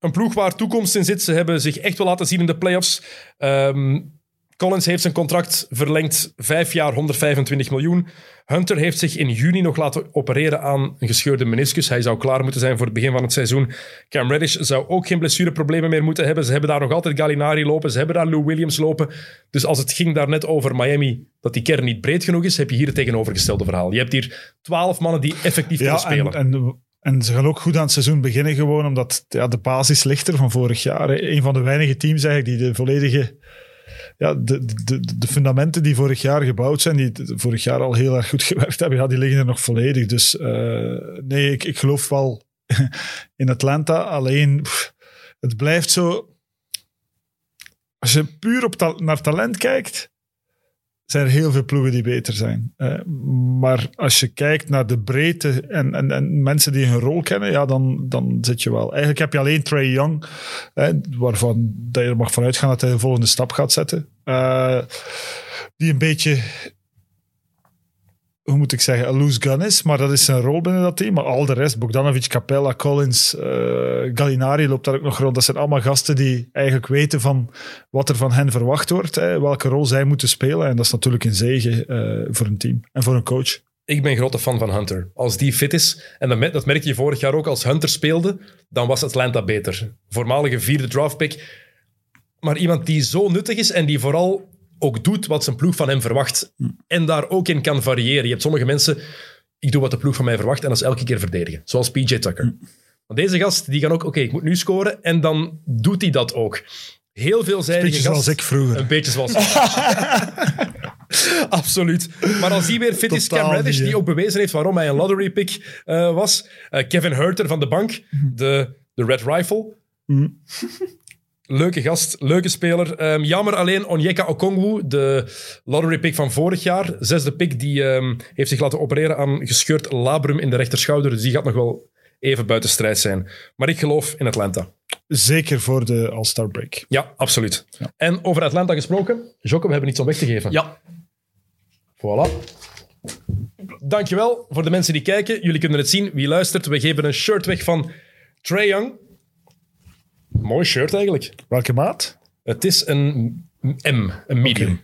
een ploeg waar toekomst in zit. Ze hebben zich echt wel laten zien in de playoffs. Ehm Collins heeft zijn contract verlengd, vijf jaar, 125 miljoen. Hunter heeft zich in juni nog laten opereren aan een gescheurde meniscus. Hij zou klaar moeten zijn voor het begin van het seizoen. Cam Reddish zou ook geen blessureproblemen meer moeten hebben. Ze hebben daar nog altijd Gallinari lopen. Ze hebben daar Lou Williams lopen. Dus als het ging daarnet over Miami, dat die kern niet breed genoeg is, heb je hier het tegenovergestelde verhaal. Je hebt hier twaalf mannen die effectief kunnen spelen. en, en, en ze gaan ook goed aan het seizoen beginnen gewoon, omdat ja, de basis ligt er van vorig jaar. Een van de weinige teams eigenlijk die de volledige... Ja, de, de, de fundamenten die vorig jaar gebouwd zijn, die vorig jaar al heel erg goed gewerkt hebben, ja, die liggen er nog volledig. Dus eh, nee, ik, ik geloof wel in Atlanta. Alleen, het blijft zo... Als je puur op naar talent kijkt, zijn er heel veel ploegen die beter zijn. Eh, maar als je kijkt naar de breedte en, en, en mensen die hun rol kennen, ja, dan, dan zit je wel. Eigenlijk heb je alleen Trey Young, waarvan dat je er mag vanuit gaan dat hij de volgende stap gaat zetten. Eh, die een beetje, hoe moet ik zeggen, een loose gun is, maar dat is zijn rol binnen dat team. Maar al de rest, Bogdanovic, Capella, Collins, eh, Gallinari loopt daar ook nog rond. Dat zijn allemaal gasten die eigenlijk weten van wat er van hen verwacht wordt, hè, welke rol zij moeten spelen. En dat is natuurlijk een zegen eh, voor een team en voor een coach. Ik ben grote fan van Hunter. Als die fit is, en dat, dat merkte je vorig jaar ook, als Hunter speelde, dan was Atlanta beter. Voormalige vierde draftpick. Maar iemand die zo nuttig is en die vooral ook doet wat zijn ploeg van hem verwacht. En daar ook in kan variëren. Je hebt sommige mensen, ik doe wat de ploeg van mij verwacht en dat is elke keer verdedigen. Zoals PJ Tucker. Want deze gast, die kan ook, oké, ik moet nu scoren. En dan doet hij dat ook. Heel veelzijdige Beetje gast. zoals ik vroeger. Een beetje zoals Absoluut. Maar als hij weer fit is, Cam Reddish, die ook bewezen heeft waarom hij een lottery pick eh, was. Eh, Kevin Herter van de bank, de, de Red Rifle. Leuke gast, leuke speler. Ehm, jammer alleen Onyeka Okongwu, de lottery pick van vorig jaar. Zesde pick, die ehm, heeft zich laten opereren aan gescheurd labrum in de rechterschouder. Dus die gaat nog wel even buiten strijd zijn. Maar ik geloof in Atlanta. Zeker voor de All-Star break. Ja, absoluut. En over Atlanta gesproken, Jocke, we hebben iets om weg te geven. Ja. Voilà. Dankjewel voor de mensen die kijken. Jullie kunnen het zien. Wie luistert, we geven een shirt weg van Trae Young. Mooi shirt eigenlijk. Welke maat? Het is een M, een medium.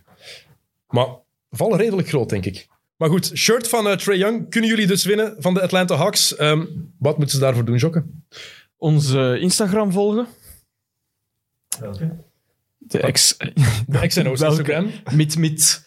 Maar vallen redelijk groot, denk ik. Maar goed, shirt van uh, Trae Young kunnen jullie dus winnen van de Atlanta Hawks. Ehm, wat moeten ze daarvoor doen, Jokke? Onze Instagram volgen. De ex... De XNO's Welke? Instagram. Mit, mit.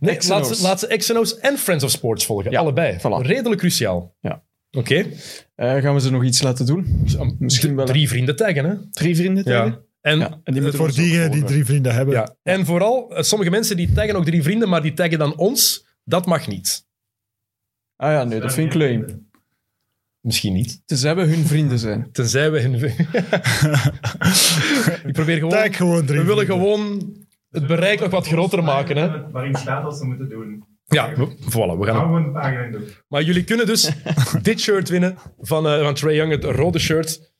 Nee, laat ze, laat ze XNO's en Friends of Sports volgen. Ja, allebei. voilà. Redelijk cruciaal. Ja. Oké. Eh, gaan we ze nog iets laten doen? Misschien wel? Drie vrienden taggen, hè? Drie vrienden tegen? Ja. En, Ja, en die moeten Voor ons ook diegenen die drie vrienden hebben. ja. en vooral, eh, sommige mensen die taggen ook drie vrienden, maar die taggen dan ons. Dat mag niet. Ah ja, nee, dat vind ik leuk. Misschien niet. Tenzij we hun vrienden zijn. Tenzij we hun... Ik probeer gewoon... Tag gewoon drie we willen vrienden. gewoon het bereik nog wat groter maken, hè? Waarin staat wat ze moeten doen. Ja, we, voilà, we gaan... het-. Maar jullie kunnen dus dit shirt winnen van, eh van Trae Young, het rode shirt.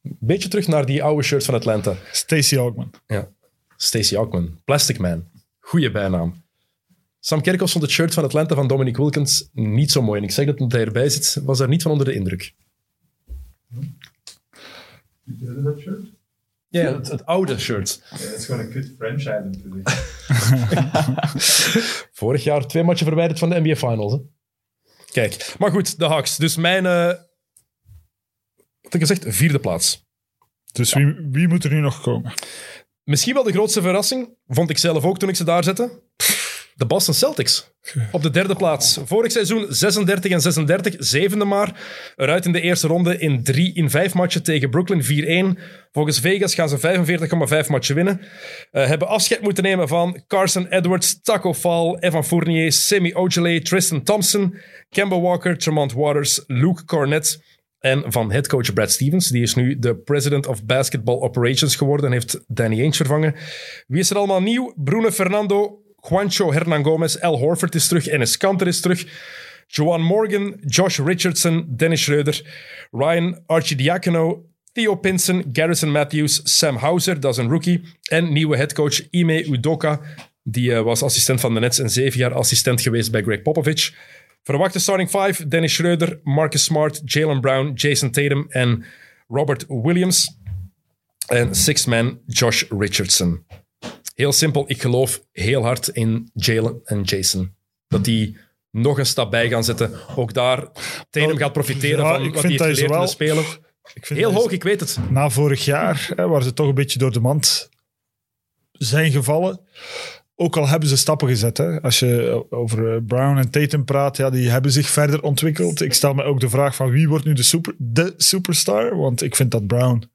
Beetje terug naar die oude shirts van Atlanta. Stacey Augman. Ja. Stacey Augman. Plastic Man. Goeie bijnaam. Sam Kerkhoff vond het shirt van Atlanta van Dominic Wilkins niet zo mooi. En ik zeg dat omdat hij erbij zit, was daar niet van onder de indruk. Is dat shirt? Ja, het, het oude shirt. Ja, dat is gewoon een kut franchise natuurlijk. Vorig jaar twee matchen verwijderd van de NBA Finals. Hè? Kijk, maar goed, de Hawks. Dus mijn, eh, wat ik gezegd, vierde plaats. Dus wie, wie moet er nu nog komen? Misschien wel de grootste verrassing, vond ik zelf ook toen ik ze daar zette. De Boston Celtics. Op de derde plaats. Vorig seizoen 36 en 36, zevende maar. Eruit in de eerste ronde in drie in vijf matchen tegen Brooklyn 4-1. Volgens Vegas gaan ze 45,5 matchen winnen. Eh, hebben afscheid moeten nemen van Carson Edwards, Taco Fall, Evan Fournier, Semi Ojeley, Tristan Thompson, Kemba Walker, Tremont Waters, Luke Cornett. En van headcoach Brad Stevens. Die is nu de president of basketball operations geworden en heeft Danny Ainge vervangen. Wie is er allemaal nieuw? Bruno Fernando, Juancho Hernan Gomez, Al Horford is terug, Enes Kanter is terug. Joan Morgan, Josh Richardson, Dennis Schreuder, Ryan Archidiakono, Theo Pinson, Garrison Matthews, Sam Hauser, dat is een rookie. En nieuwe headcoach Ime Udoka, die eh, was assistent van de Nets en zeven jaar assistent geweest bij Greg Popovich. Verwachte starting five, Dennis Schreuder, Marcus Smart, Jalen Brown, Jason Tatum en Robert Williams. En sixth man, Josh Richardson. Heel simpel, ik geloof heel hard in Jalen en Jason. Dat die nog een stap bij gaan zetten. Ook daar, Tatum gaat profiteren Ja, van wat hij heeft geleerd ze Spelen. Ik vind Heel hoog, ik weet het. Na vorig jaar, hè, waar ze toch een beetje door de mand zijn gevallen. Ook al hebben ze stappen gezet. Hè. Als je over eh, Brown en Tatum praat, ja, die hebben zich verder ontwikkeld. Ik stel me ook de vraag van wie wordt nu de, super, de superstar? Want ik vind dat Brown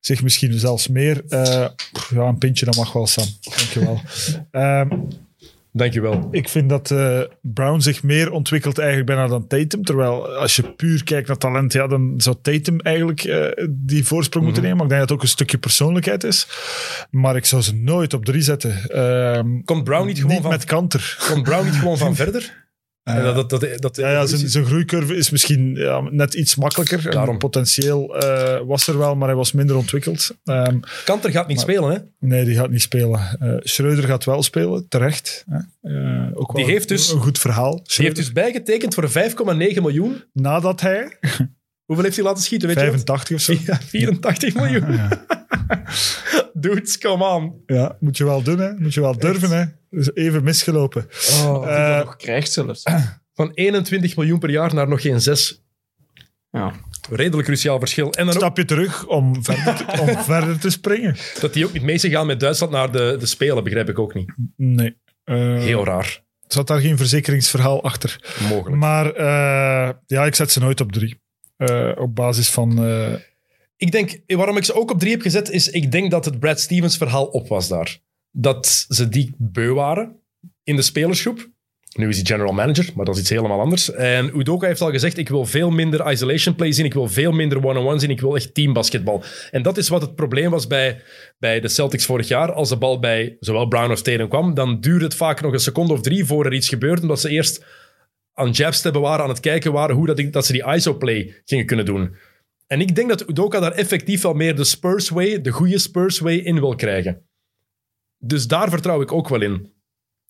zich misschien zelfs meer... eh, ja, een pintje, dat mag wel, Sam. Dankjewel. Ehm Dankjewel. ik vind dat eh, Brown zich meer ontwikkelt eigenlijk bijna dan Tatum. Terwijl als je puur kijkt naar talent, ja, dan zou Tatum eigenlijk eh, die voorsprong moeten nemen. Maar ik denk dat het ook een stukje persoonlijkheid is. Maar ik zou ze nooit op drie zetten. Ehm, Komt Brown niet gewoon niet van, met kanter. komt Brown niet gewoon van verder? En dat, dat, dat, dat, Ja, ja zijn, zijn groeicurve is misschien ja, net iets makkelijker. Daarom. Potentieel eh, was er wel, maar hij was minder ontwikkeld. Ehm, Kanter gaat niet spelen, hè? nee, die gaat niet spelen. Eh Schreuder gaat wel spelen, terecht. Eh, ook Die wel heeft dus- een goed verhaal. Die heeft dus bijgetekend voor 5,9 miljoen. Nadat hij Hoeveel heeft hij laten schieten, weet je 85 of zo. wat? Ja, 84 miljoen. Dudes, come on. Ja, moet je wel doen, hè. Moet je wel durven, hè. Dus even misgelopen. Oh, Eh, nog krijgt zelfs. van 21 miljoen per jaar naar nog geen 6. Ja. Redelijk cruciaal verschil. En dan ook stapje terug om verder te, om verder te springen. dat die ook niet mee zijn gaan met Duitsland naar de, de Spelen, begrijp ik ook niet. Nee. Eh, Heel raar. Zat daar geen verzekeringsverhaal achter. Mogelijk. Maar eh, ja, ik zet ze nooit op drie. Eh, op basis van... Ik denk, waarom ik ze ook op drie heb gezet, is ik denk dat het Brad Stevens verhaal op was daar. Dat ze die beu waren in de spelersgroep. Nu is hij general manager, maar dat is iets helemaal anders. En Udoka heeft al gezegd, ik wil veel minder isolation play zien, ik wil veel minder one-on-one zien, ik wil echt teambasketbal. En dat is wat het probleem was bij, bij de Celtics vorig jaar. Als de bal bij zowel Brown of Tatum kwam, dan duurde het vaak nog een seconde of drie voor er iets gebeurde, omdat ze eerst aan jabs te waren, aan het kijken waren hoe dat, dat ze die ISO-play gingen kunnen doen. En ik denk dat Udoka daar effectief wel meer de Spurs way, de goede Spurs way, in wil krijgen. Dus daar vertrouw ik ook wel in.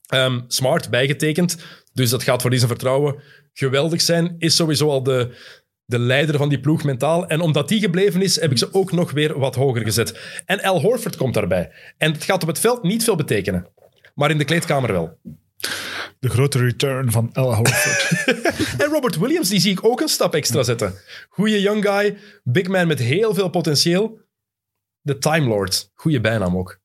Ehm, smart, bijgetekend. Dus dat gaat voor die zijn vertrouwen geweldig zijn. Is sowieso al de, de leider van die ploeg mentaal. En omdat die gebleven is, heb ik ze ook nog weer wat hoger gezet. En Al Horford komt daarbij. En het gaat op het veld niet veel betekenen. Maar in de kleedkamer wel. De grote return van El Horford. En Robert Williams, die zie ik ook een stap extra zetten. Goeie young guy, big man met heel veel potentieel. De Time Lord. Goeie bijnaam ook.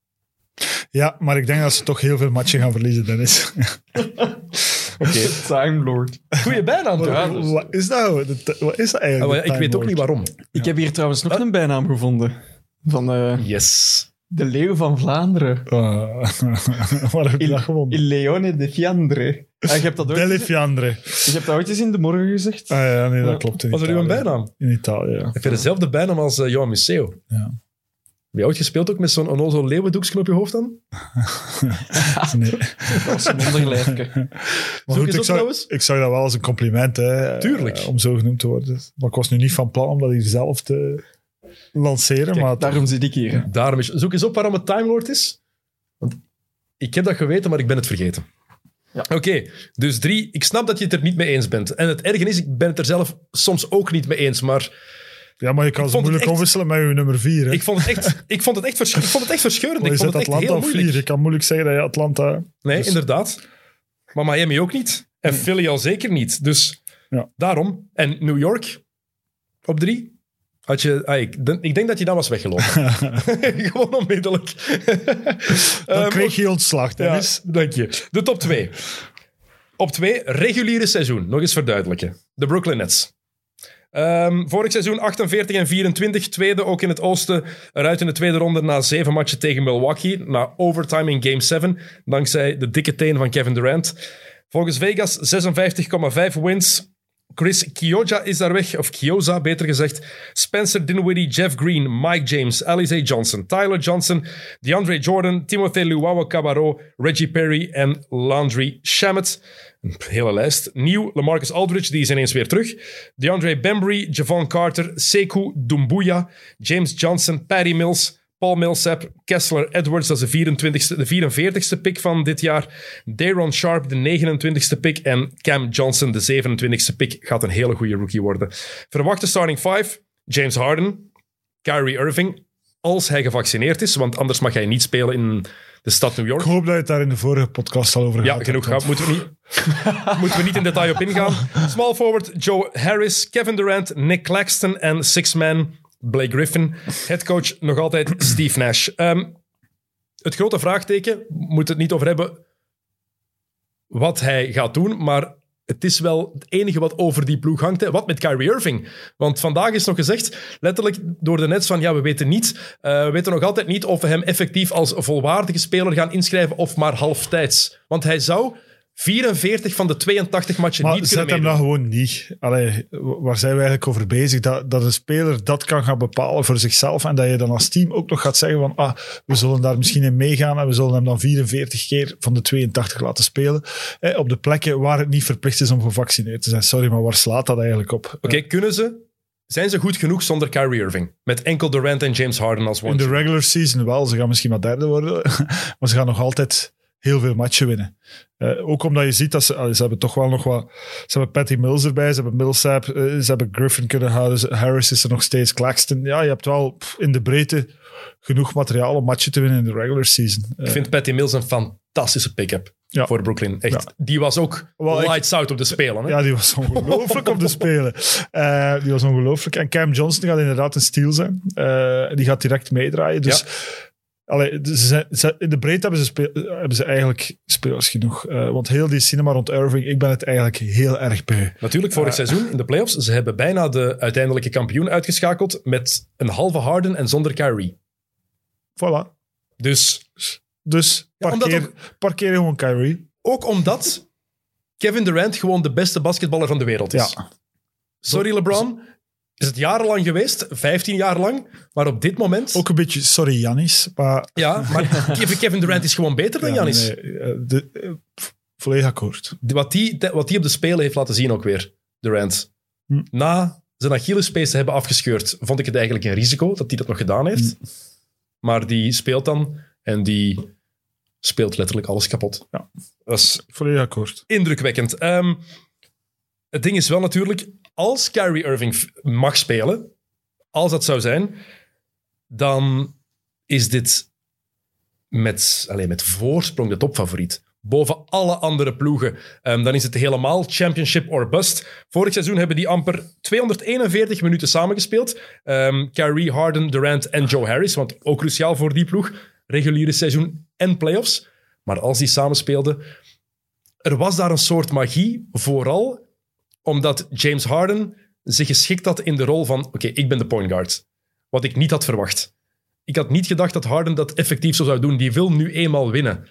ja, maar ik denk dat ze toch heel veel matchen gaan verliezen, Dennis. Oké. Time Lord. Goeie bijnaam toch? Ja, dus- Wat is dat? Wat is dat Ah, eigenlijk? de ik weet ook niet waarom. Ik heb hier trouwens nog een bijnaam gevonden. Van eh, Yes. De Leeuw van Vlaanderen. Uh, waar heb je dat gewonnen? Il Leone de Fiandre. Ah, je, hebt dat eens, Delifiandre. je hebt dat ooit eens in de morgen gezegd. Ah ja, nee, dat klopt. In Was er uw Italië. bijnaam? In Italië, ja. Heb je dezelfde bijnaam als uh, Johan Museo? Ja. Heb je ooit gespeeld ook met zo'n onnozel leeuwendoekje op je hoofd dan? Nee. Dat was een onderlijfje. Maar Zoek goed, ik op zag, trouwens. ik zag dat wel als een compliment, hè, Tuurlijk. eh, om zo genoemd te worden. Maar ik was nu niet van plan om dat hier zelf te lanceren. maar Daarom zit ik hier. Daarom is, zoek eens op waarom het Time Lord is. Want ik heb dat geweten, maar ik ben het vergeten. Ja. Oké, dus drie. Ik snap dat je het er niet mee eens bent. En het erge is, ik ben het er zelf soms ook niet mee eens. Maar Ja, maar je kan ze moeilijk echt- omwisselen met je nummer 4. Ik vond het echt, ik vond het echt, ik vond het echt verscheurend. Maar Ik vond het echt Atlanta heel op 4. moeilijk. Je kan moeilijk zeggen dat je Atlanta... Nee, Dus- inderdaad. Maar Miami ook niet. En Philly al zeker niet. Dus Ja. daarom. En New York op drie. Had je, ah, ik, denk- ik denk dat je dan was weggelopen. Gewoon onmiddellijk. Dan Ehm, kreeg je ontslag, Ja, Dennis. dank je. De top 2. Op 2, reguliere seizoen. Nog eens verduidelijken. De Brooklyn Nets. Ehm, vorig seizoen 48 en 24. Tweede ook in het oosten. Eruit in de tweede ronde na zeven matchen tegen Milwaukee. Na overtime in game 7. Dankzij de dikke teen van Kevin Durant. Volgens Vegas 56,5 wins. Chris Kioja is daar weg, of Kioza beter gezegd. Spencer Dinwiddie, Jeff Green, Mike James, Alize Johnson, Tyler Johnson, DeAndre Jordan, Timothée Luwawa Cabarro, Reggie Perry en Landry Shamet. Een hele lijst. Nieuw, Lamarcus Aldridge, die is ineens weer terug. DeAndre Bembry, Javon Carter, Sekou Dumbuya, James Johnson, Patty Mills, Paul Millsap, Kessler Edwards, dat is de, 24ste, de 44ste pick van dit jaar. Daron Sharp, de 29ste pick. En Cam Johnson, de 27ste pick, gaat een hele goede rookie worden. Verwachte starting five, James Harden, Kyrie Irving, als hij gevaccineerd is, want anders mag hij niet spelen in de stad New York. Ik hoop dat je het daar in de vorige podcast al over Ja, gehad genoeg hebt, gehad. Moeten we, niet, moeten we niet in detail op ingaan. Small forward Joe Harris, Kevin Durant, Nick Claxton en six man Blake Griffin. Headcoach nog altijd Steve Nash. Ehm, het grote vraagteken, we moeten het niet over hebben wat hij gaat doen, maar het is wel het enige wat over die ploeg hangt. Wat met Kyrie Irving? Want vandaag is nog gezegd, letterlijk door de Nets, van ja, we weten niet, eh, we weten nog altijd niet of we hem effectief als volwaardige speler gaan inschrijven of maar halftijds. Want hij zou 44 van de 82 matchen Maar niet zet hem meedoen. dan gewoon niet. Allee, waar zijn we eigenlijk over bezig? Dat, dat een speler dat kan gaan bepalen voor zichzelf en dat je dan als team ook nog gaat zeggen van ah, we zullen daar misschien in meegaan en we zullen hem dan 44 keer van de 82 laten spelen. Eh, op de plekken waar het niet verplicht is om gevaccineerd te zijn. Sorry, maar waar slaat dat eigenlijk op? Oké, kunnen ze... Zijn ze goed genoeg zonder Kyrie Irving? Met enkel Durant en James Harden als In one de regular season wel. Ze gaan misschien maar derde worden. maar ze gaan nog altijd heel veel matchen winnen. Eh, ook omdat je ziet dat ze, allee, ze hebben toch wel nog wat... Ze hebben Patty Mills erbij, ze hebben Millsap, eh, ze hebben Griffin kunnen houden. ze- Harris is er nog steeds, Claxton. Ja, je hebt wel pff, in de breedte genoeg materiaal om matchen te winnen in de regular season. Ik vind Patty Mills een fantastische pick-up Ja. voor Brooklyn. Echt. Ja. Die was ook Wel, ik- lights out op de spelen. Hè? ja, die was ongelooflijk om te spelen. Eh, die was ongelooflijk. En Cam Johnson gaat inderdaad een steal zijn. Eh, die gaat direct meedraaien. Dus allee, ze zijn- ze- in de breedte hebben ze, speel- hebben ze eigenlijk spelers genoeg. Eh, want heel die cinema rond Irving, ik ben het eigenlijk heel erg beu. Natuurlijk, vorig seizoen in de playoffs, ze hebben bijna de uiteindelijke kampioen uitgeschakeld met een halve Harden en zonder Kyrie. Voilà. Dus Dus Ja, parkeer, parkeer gewoon Kyrie. ook omdat Kevin Durant gewoon de beste basketballer van de wereld is. Ja. Sorry LeBron, is het jarenlang geweest, 15 jaar lang, maar op dit moment... Ook een beetje, sorry Janis, maar... Ja, maar Kevin Durant is gewoon beter dan ja, Giannis. nee, eh, de, eh, volledig akkoord. Wat die, wat die op de Spelen heeft laten zien ook weer, Durant. Hm. Na zijn Achillespees te hebben afgescheurd, vond ik het eigenlijk een risico dat hij dat nog gedaan heeft. Hm. Maar die speelt dan en die speelt letterlijk alles kapot. Ja. Dat is Volledig akkoord. indrukwekkend. Ehm, het ding is wel natuurlijk, als Kyrie Irving mag spelen, als dat zou zijn, dan is dit met, alleen met voorsprong de topfavoriet. Boven alle andere ploegen. Ehm, dan is het helemaal championship or bust. Vorig seizoen hebben die amper 241 minuten samengespeeld. Ehm Kyrie, Harden, Durant en Joe Harris. Want ook cruciaal voor die ploeg. Reguliere seizoen en playoffs. Maar als die samenspeelden, er was daar een soort magie, vooral omdat James Harden zich geschikt had in de rol van oké, ik ben de point guard. Wat ik niet had verwacht. Ik had niet gedacht dat Harden dat effectief zo zou doen. Die wil nu eenmaal winnen.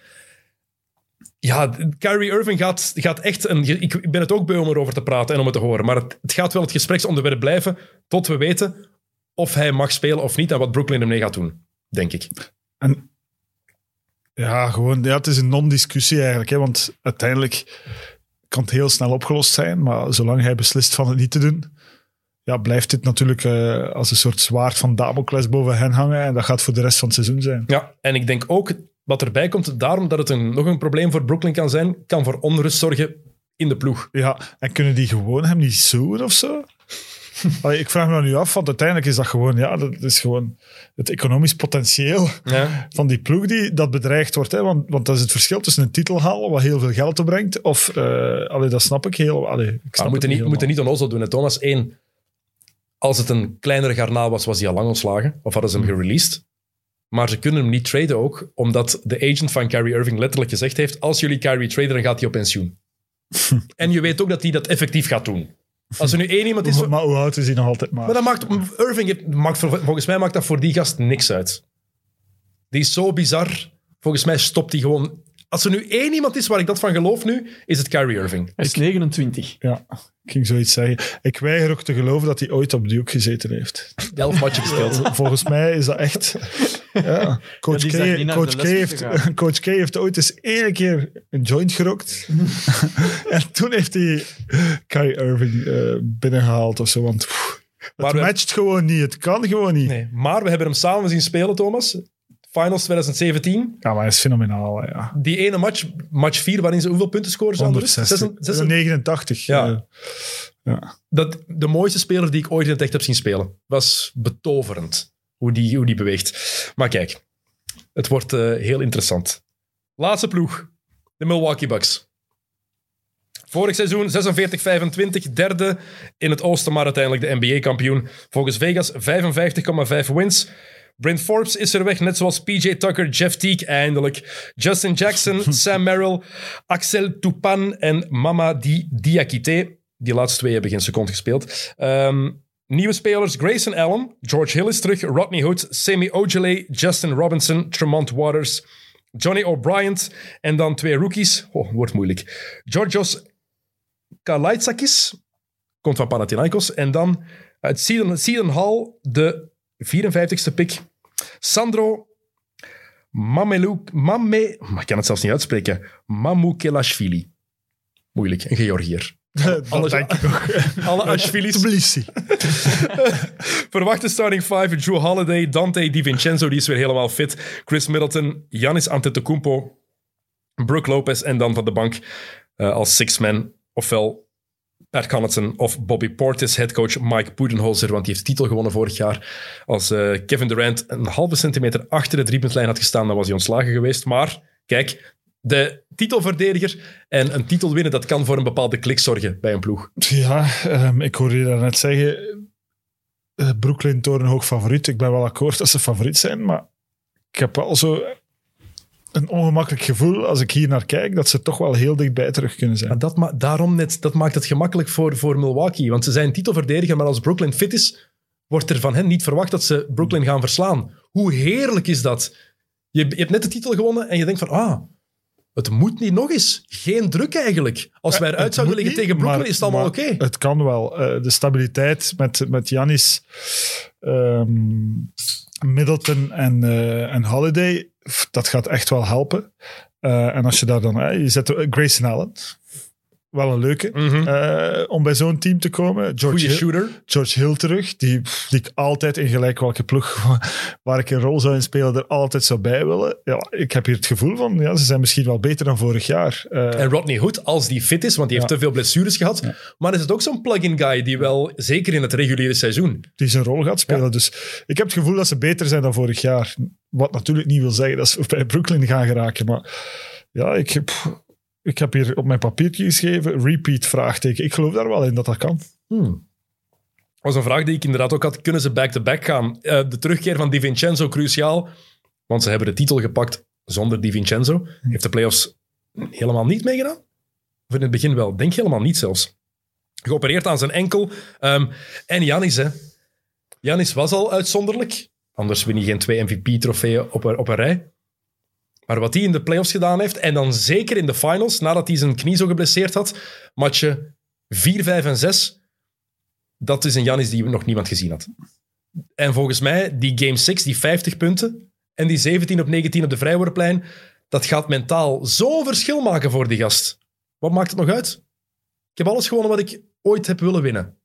Ja, Kyrie Irving gaat, gaat echt... Een, ik, ben het ook beu om erover te praten en om het te horen, maar het, het gaat wel het gespreksonderwerp blijven tot we weten of hij mag spelen of niet en wat Brooklyn ermee gaat doen, denk ik. En ja, gewoon, ja, het is een non-discussie eigenlijk. Hè, want uiteindelijk kan het heel snel opgelost zijn. Maar zolang hij beslist van het niet te doen, ja, blijft dit natuurlijk eh, als een soort zwaard van Damocles boven hen hangen. En dat gaat voor de rest van het seizoen zijn. Ja, en ik denk ook wat erbij komt, daarom dat het een, nog een probleem voor Brooklyn kan zijn, kan voor onrust zorgen in de ploeg. Ja, en kunnen die gewoon hem niet zoen of zo? Allee, ik vraag me dan nu af, want uiteindelijk is dat gewoon, ja, dat is gewoon het economisch potentieel Ja. van die ploeg die dat bedreigd wordt. Hè? Want, want dat is het verschil tussen een titel halen, wat heel veel geld opbrengt, of, eh allee, dat snap ik heel, allee, ik snap moeten niet, moeten niet onnozel doen. Hè. Thomas, één, als het een kleinere garnaal was, was hij al lang ontslagen. Of hadden ze hem gereleased. Maar ze kunnen hem niet traden ook, omdat de agent van Kyrie Irving letterlijk gezegd heeft, als jullie Kyrie traden, dan gaat hij op pensioen. en je weet ook dat hij dat effectief gaat doen. Als er nu één iemand is... Maar hoe oud is hij nog altijd maar? Maar dat maakt, Irving heeft- maakt, voor- volgens mij maakt dat voor die gast niks uit. Die is zo bizar. Volgens mij stopt hij gewoon... Als er nu één iemand is waar ik dat van geloof nu, is het Kyrie Irving. Hij is 29. Ja, ik ging zoiets zeggen. Ik weiger ook te geloven dat hij ooit op Duke gezeten heeft. Elf matchen gespeeld. Volgens mij is dat echt... Ja. Coach, K, Coach, heeft. Coach K heeft ooit eens één keer een joint gerokt. en toen heeft hij Kyrie Irving eh, binnengehaald of zo. Want pff, het Maar we- matcht gewoon niet. Het kan gewoon niet. Nee, maar we hebben hem samen zien spelen, Thomas. Finals 2017. Ja, maar hij is fenomenaal. Ja. Die ene match, match 4, waarin ze hoeveel punten scoren? ze aan de rust? 160. Zes- zes- 89. Ja. eh, ja. dat, de mooiste speler die ik ooit in het echt heb zien spelen. Was betoverend hoe die, hoe die beweegt. Maar kijk, het wordt eh, heel interessant. Laatste ploeg, de Milwaukee Bucks. Vorig seizoen 46-25, derde in het oosten, maar uiteindelijk de NBA-kampioen. Volgens Vegas 55,5 wins. Brent Forbes is er weg, net zoals PJ Tucker, Jeff Teague eindelijk. Justin Jackson, Sam Merrill, Axel Toupane en Mama Di Diakite. Die laatste twee hebben geen seconde gespeeld. Ehm, nieuwe spelers, Grayson Allen, George Hill is terug, Rodney Hood, Semi Ojale, Justin Robinson, Tremont Waters, Johnny O'Brien en dan twee rookies. Oh, wordt moeilijk. Georgios Kalaitsakis, komt van Panathinaikos. En dan uit Seton, Seton Hall, de 54ste pick. Sandro Mamelou, Mame, ik kan het zelfs niet uitspreken. Mamoukelashvili. Moeilijk, een Georgiër. dat Alles- denk ik ook. Alle Ashvilis. Tbilisi. Verwachte starting five. Drew Holiday, Dante DiVincenzo, die is weer helemaal fit. Chris Middleton, Giannis Antetokounmpo, Brooke Lopez en dan van de bank eh, als six-man ofwel Pat Connaughton of Bobby Portis, headcoach Mike Budenholzer, want die heeft de titel gewonnen vorig jaar. Als eh, Kevin Durant een halve centimeter achter de driepuntlijn had gestaan, dan was hij ontslagen geweest. Maar kijk, de titelverdediger en een titel winnen, dat kan voor een bepaalde klik zorgen bij een ploeg. Ja, ehm, ik hoorde je daarnet zeggen. eh, Brooklyn torenhoog favoriet. Ik ben wel akkoord dat ze favoriet zijn, maar ik heb wel zo een ongemakkelijk gevoel als ik hier naar kijk dat ze toch wel heel dichtbij terug kunnen zijn. Maar dat, ma- daarom net, dat maakt het gemakkelijk voor, voor Milwaukee. Want ze zijn titelverdediger, maar als Brooklyn fit is, wordt er van hen niet verwacht dat ze Brooklyn gaan verslaan. Hoe heerlijk is dat? Je, je hebt net de titel gewonnen en je denkt van, ah, het moet niet nog eens. Geen druk eigenlijk. Als wij eruit Het zouden liggen niet, tegen Brooklyn, maar- is het allemaal oké. Het kan wel. Eh, de stabiliteit met, met Giannis, ehm, Middleton en, eh, en Holiday, dat gaat echt wel helpen. Eh, en als je daar dan... eh, je zet Grayson Allen, wel een leuke, Mhm. eh, om bij zo'n team te komen. George Goeie Hill, shooter. George Hill terug, die, die ik altijd in gelijk welke ploeg waar ik een rol zou in spelen, er altijd zou bij willen. Ja, ik heb hier het gevoel van, ja, ze zijn misschien wel beter dan vorig jaar. Eh, En Rodney Hood, als die fit is, want die heeft Ja. te veel blessures gehad. Maar is het ook zo'n plug-in guy die wel, zeker in het reguliere seizoen... die zijn rol gaat spelen. Ja. Dus ik heb het gevoel dat ze beter zijn dan vorig jaar. Wat natuurlijk niet wil zeggen dat ze bij Brooklyn gaan geraken. Maar ja, ik heb, ik heb hier op mijn papiertje geschreven, repeat vraagteken. Ik geloof daar wel in dat dat kan. Hmm. was een vraag die ik inderdaad ook had. Kunnen ze back-to-back gaan? Eh, de terugkeer van Di Vincenzo cruciaal, want ze hebben de titel gepakt zonder Di Vincenzo. Heeft de playoffs helemaal niet meegedaan? Of in het begin wel? Denk helemaal niet zelfs. Geopereerd aan zijn enkel. Ehm, en Janis, hè. Janis was al uitzonderlijk. Anders win je geen twee MVP-trofeeën op, op een rij. Maar wat hij in de playoffs gedaan heeft, en dan zeker in de finals, nadat hij zijn knie zo geblesseerd had, matchen 4, 5 en 6, dat is een Janis die nog niemand gezien had. En volgens mij, die Game 6, die 50 punten en die 17 op 19 op de vrijworplijn, dat gaat mentaal zo'n verschil maken voor die gast. Wat maakt het nog uit? Ik heb alles gewonnen wat ik ooit heb willen winnen.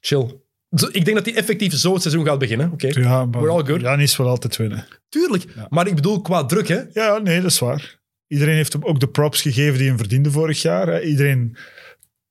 Chill. Ik denk dat hij effectief zo het seizoen gaat beginnen. Oké, Ja, maar We're all good. Janis wil altijd winnen. tuurlijk. Maar ik bedoel qua druk, hè. Ja, nee, dat is waar. Iedereen heeft hem ook de props gegeven die hem verdiende vorig jaar. hè. Iedereen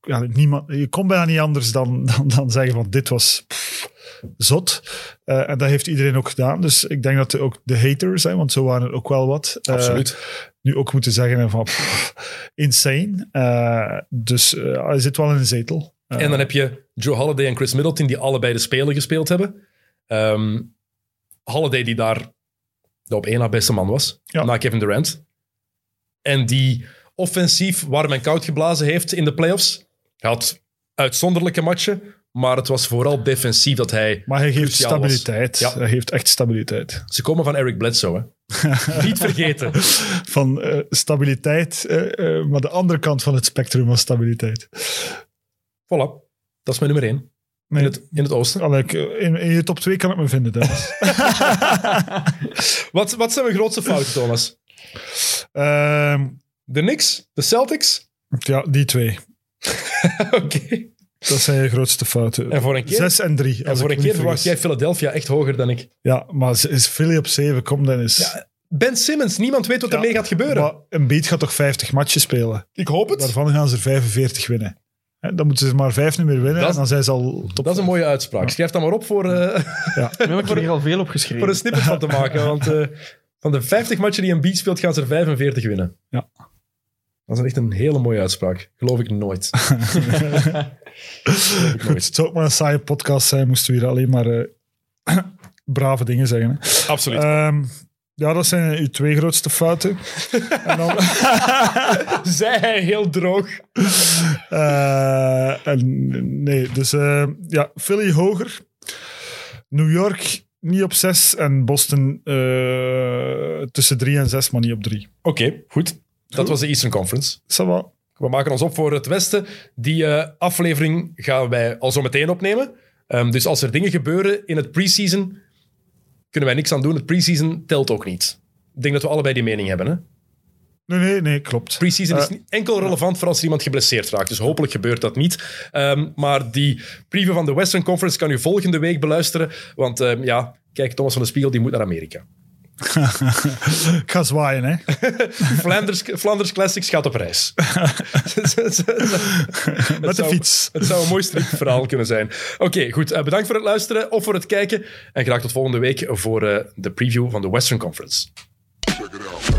ja, niemand, je kon bijna niet anders dan, dan, dan zeggen van dit was pff, zot. Eh, en dat heeft iedereen ook gedaan. Dus ik denk dat er ook de haters zijn, want zo waren er ook wel wat. eh, Absoluut. nu ook moeten zeggen van pff, insane. Eh, dus hij zit wel in een zetel. En dan heb je Joe Holiday en Chris Middleton, die allebei de speler gespeeld hebben. Ehm Holiday, die daar de op één na beste man was, Ja. na Kevin Durant. En die offensief warm en koud geblazen heeft in de playoffs. Hij had uitzonderlijke matchen, maar het was vooral defensief dat hij... maar hij geeft was. stabiliteit. Ja. Hij geeft echt stabiliteit. Ze komen van Eric Bledsoe, hè. Niet vergeten. Van eh, stabiliteit, eh, eh, maar de andere kant van het spectrum van stabiliteit. Voilà. Dat is mijn nummer één. Nee, In het, in het oosten. allee, in, in je top 2 kan ik me vinden, Dennis. Wat, wat zijn mijn grootste fouten, Thomas? Ehm, De Knicks? De Celtics? ja, die twee. Oké. Dat zijn je grootste fouten. En voor een keer, Zes en drie. en voor een keer verwacht jij. Philadelphia echt hoger dan ik. Ja, maar is Philly op 7, kom Dennis. Ja, Ben Simmons, niemand weet wat Ja, ermee gaat gebeuren. Maar een beat gaat toch 50 matches spelen? ik hoop het. Daarvan gaan ze er 45 winnen. Dan moeten ze maar vijf niet meer winnen Dat is- en dan zijn ze al top Dat is een mooie uitspraak. Schrijf dat maar op voor, eh, Ja. We hebben hier al veel voor opgeschreven. een snippet van te maken. Want eh, van de 50 matchen die een beat speelt, gaan ze er 45 winnen. Ja. Dat is echt een hele mooie uitspraak. Geloof ik nooit. Geloof ik Goed, het zou ook maar een saaie podcast zijn, moesten we hier alleen maar eh, brave dingen zeggen. Hè. Absoluut. Ehm, ja, dat zijn uw twee grootste fouten. en dan, Zij hij heel droog. eh, en, nee, dus eh, ja, Philly hoger. New York niet op zes en Boston eh, tussen drie en zes, maar niet op drie. Oké, goed. Dat was de Eastern Conference. Ça. We maken ons op voor het Westen. Die aflevering gaan wij al zo meteen opnemen. Ehm, dus als er dingen gebeuren in het preseason, kunnen wij niks aan doen. Het preseason telt ook niet. Ik denk dat we allebei die mening hebben. Hè? Nee, nee, nee, klopt. Preseason is Eh, enkel relevant voor als er iemand geblesseerd raakt. Dus hopelijk gebeurt dat niet. Ehm, maar die preview van de Western Conference kan u volgende week beluisteren. Want ehm, ja, kijk, Thomas van de Spiegel die moet naar Amerika. Ik ga zwaaien, hè. Flanders, Flanders Classics gaat op reis. Met de zou- fiets. Het zou een mooi stripverhaal kunnen zijn. Oké, goed. eh, bedankt voor het luisteren of voor het kijken. En graag tot volgende week voor eh, de preview van de Western Conference. Check it out.